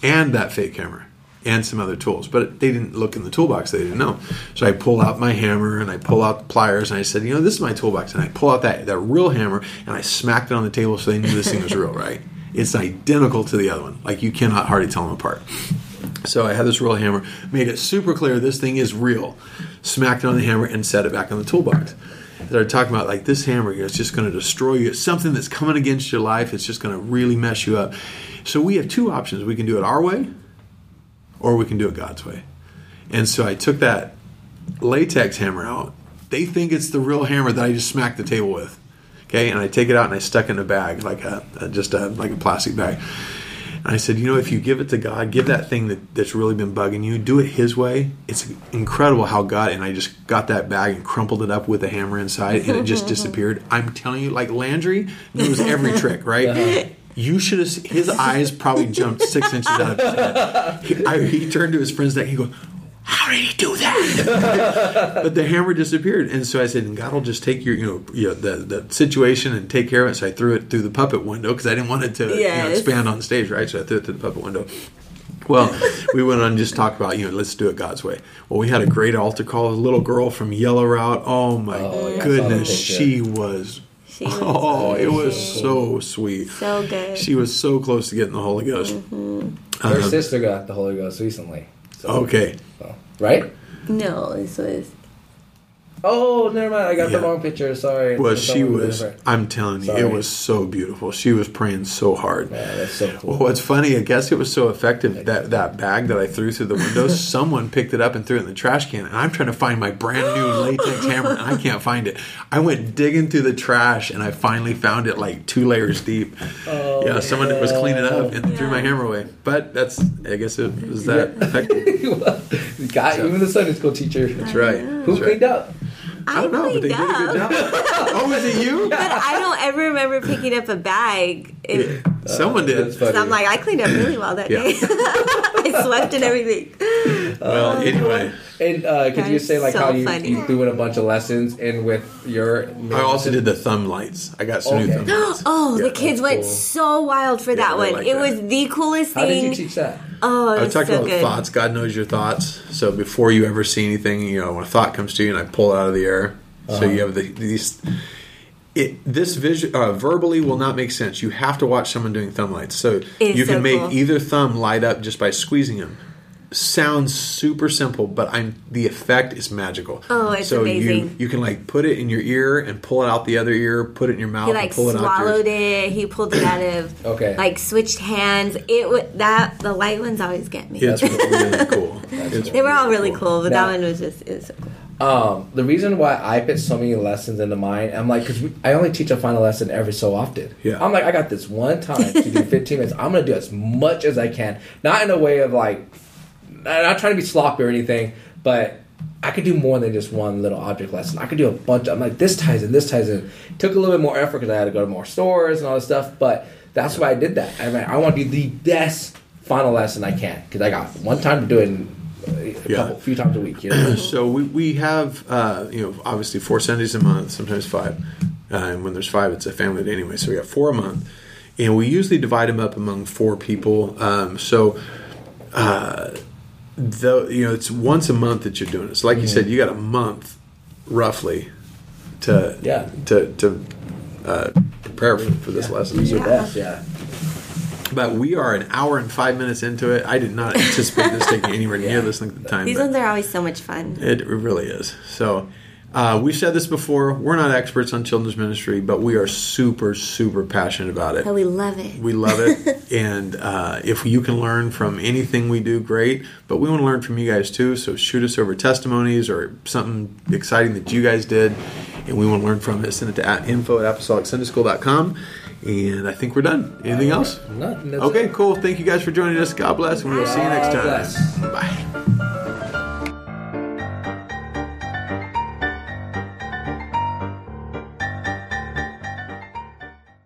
Speaker 1: and that fake hammer and some other tools but they didn't look in the toolbox they didn't know. So i pull out my hammer and i pull out the pliers and i said you know this is my toolbox and i pull out that, that real hammer and i smacked it on the table so they knew this thing was real right? It's identical to the other one. Like you cannot hardly tell them apart so I had this real hammer, made it super clear this thing is real. Smacked it on the hammer and set it back on the toolbox. Started talking about like this hammer, it's just going to destroy you. It's something that's coming against your life. It's just going to really mess you up. So we have two options. We can do it our way, or we can do it God's way. And so I took that latex hammer out. They think it's the real hammer that I just smacked the table with. Okay, and I take it out and I stuck it in a bag, like a just a like a plastic bag. I said, you know, if you give it to God, give that thing that, that's really been bugging you, do it His way. It's incredible how God. And I just got that bag and crumpled it up with a hammer inside, and it just disappeared. I'm telling you, like Landry knows every trick, right? You should have. His eyes probably jumped six inches out of his head. He, I, he turned to his friends neck. He goes, "How did he do that?" but the hammer disappeared, and so I said, "God will just take your, you know, you know the the situation and take care of it." So I threw it through the puppet window because I didn't want it to you know, expand on stage, right? So I threw it through the puppet window. Well, we went on and just talked about, you know, let's do it God's way. Well, we had a great altar call. A little girl from Yellow Route. Oh my
Speaker 2: Oh, yeah, I saw the
Speaker 1: goodness, she was.
Speaker 3: She was
Speaker 1: oh, it was so sweet.
Speaker 3: So good.
Speaker 1: She was so close to getting the Holy Ghost.
Speaker 2: Her
Speaker 1: Um,
Speaker 2: sister got the Holy Ghost recently. So,
Speaker 1: Okay.
Speaker 2: so- right?
Speaker 3: no, this was.
Speaker 2: Oh, never mind. I got
Speaker 1: Yeah.
Speaker 2: the wrong picture. Sorry.
Speaker 1: Well, she was. I'm telling you,
Speaker 2: Sorry.
Speaker 1: it was so beautiful. She was praying so hard.
Speaker 2: Yeah, that's so cool.
Speaker 1: Well, what's funny, I guess it was so effective that that bag that I threw through the window, someone picked it up and threw it in the trash can, and I'm trying to find my brand new latex hammer, and I can't find it. I went digging through the trash, and I finally found it like two layers deep.
Speaker 2: Oh,
Speaker 1: yeah, someone was cleaning up and threw my hammer away. But that's, I guess it was that effective.
Speaker 2: Got even the Sunday school teacher.
Speaker 1: That's right.
Speaker 2: Who
Speaker 1: That's right.
Speaker 2: cleaned up?
Speaker 1: I don't know, but they did a good job. oh, was it you?
Speaker 3: But I don't ever remember picking up a bag. It,
Speaker 1: Someone
Speaker 2: uh, did.
Speaker 3: So I'm like, I cleaned up really well that
Speaker 1: Yeah.
Speaker 3: day. I swept and everything.
Speaker 1: Well, anyway.
Speaker 2: And uh, could
Speaker 3: That
Speaker 2: you say like
Speaker 3: so
Speaker 2: how you, you threw in a bunch of lessons in with your?
Speaker 1: I also did the thumb lights. I got some new thumb lights.
Speaker 3: Oh,
Speaker 1: Yeah,
Speaker 3: the kids
Speaker 2: that's
Speaker 3: went
Speaker 2: cool.
Speaker 3: so wild for that one.
Speaker 1: like
Speaker 3: it
Speaker 1: that.
Speaker 3: was the coolest
Speaker 2: How did
Speaker 3: thing.
Speaker 2: you teach that?
Speaker 3: Oh,
Speaker 1: I
Speaker 3: was
Speaker 1: talked
Speaker 3: so
Speaker 1: about
Speaker 3: good.
Speaker 1: thoughts. God knows your thoughts. So before you ever see anything, you know, when a thought comes to you, and I pull it out of the air. So
Speaker 2: Uh-huh.
Speaker 1: you have the, these. it this vision uh, verbally will not make sense. You have to watch someone doing thumb lights. So
Speaker 3: It's
Speaker 1: you can
Speaker 3: so
Speaker 1: make
Speaker 3: cool.
Speaker 1: either thumb light up just by squeezing them. Sounds super simple, but I'm the effect is magical.
Speaker 3: Oh, it's
Speaker 1: so you
Speaker 3: amazing.
Speaker 1: you can like put it in your ear and pull it out the other ear, put it in your mouth
Speaker 3: He
Speaker 1: and
Speaker 3: like
Speaker 1: pull it out.
Speaker 3: swallowed it. He pulled it out of
Speaker 2: Okay.
Speaker 3: like switched hands. It would that the light ones always get me.
Speaker 1: Yeah, It's really cool. It's
Speaker 3: they were all really cool, but
Speaker 2: Now-
Speaker 3: that one was just it was so cool.
Speaker 2: Um, the reason why I put so many lessons into mine, I'm like, because I only teach a final lesson every so often.
Speaker 1: Yeah.
Speaker 2: I'm like, I got this one time to do 15 minutes. I'm gonna do as much as I can, not in a way of like, not not trying to be sloppy or anything, but I could do more than just one little object lesson. I could do a bunch. I'm like, this ties in, this ties in. Took a little bit more effort because I had to go to more stores and all this stuff, but that's why I did that. I mean, I want to do the best final lesson I can because I got one time to do it in a
Speaker 1: Yeah.
Speaker 2: couple, few times a week. You know?
Speaker 1: So we, we have uh, you know obviously four Sundays a month, sometimes five, uh, and when there's five, it's a family day anyway. So we got four a month, and we usually divide them up among four people. Um, so uh, though you know it's once a month that you're doing it. So like you said, you got a month roughly to
Speaker 2: Yeah.
Speaker 1: to to uh, prepare for, for this lesson.
Speaker 2: your
Speaker 1: So-
Speaker 2: best, yeah.
Speaker 1: But we are an hour and five minutes into it. I did not anticipate this taking anywhere near this length of time.
Speaker 3: These
Speaker 1: but-
Speaker 3: ones are always so much fun.
Speaker 1: it really is. So, uh, we've said this before. We're not experts on children's ministry, but we are super, super passionate about it.
Speaker 3: But we love it.
Speaker 1: We love it. and uh, if you can learn from anything we do, great. But we want to learn from you guys too. So, shoot us over testimonies or something exciting that you guys did. And we want to learn from it. Send it to at info at apostolicsundaySchool.com. And I think we're done. Anything else?
Speaker 2: Nothing.
Speaker 1: Okay,
Speaker 2: it.
Speaker 1: cool. Thank you guys for joining us. God bless. And we will see you next time.
Speaker 2: bless.
Speaker 1: Bye.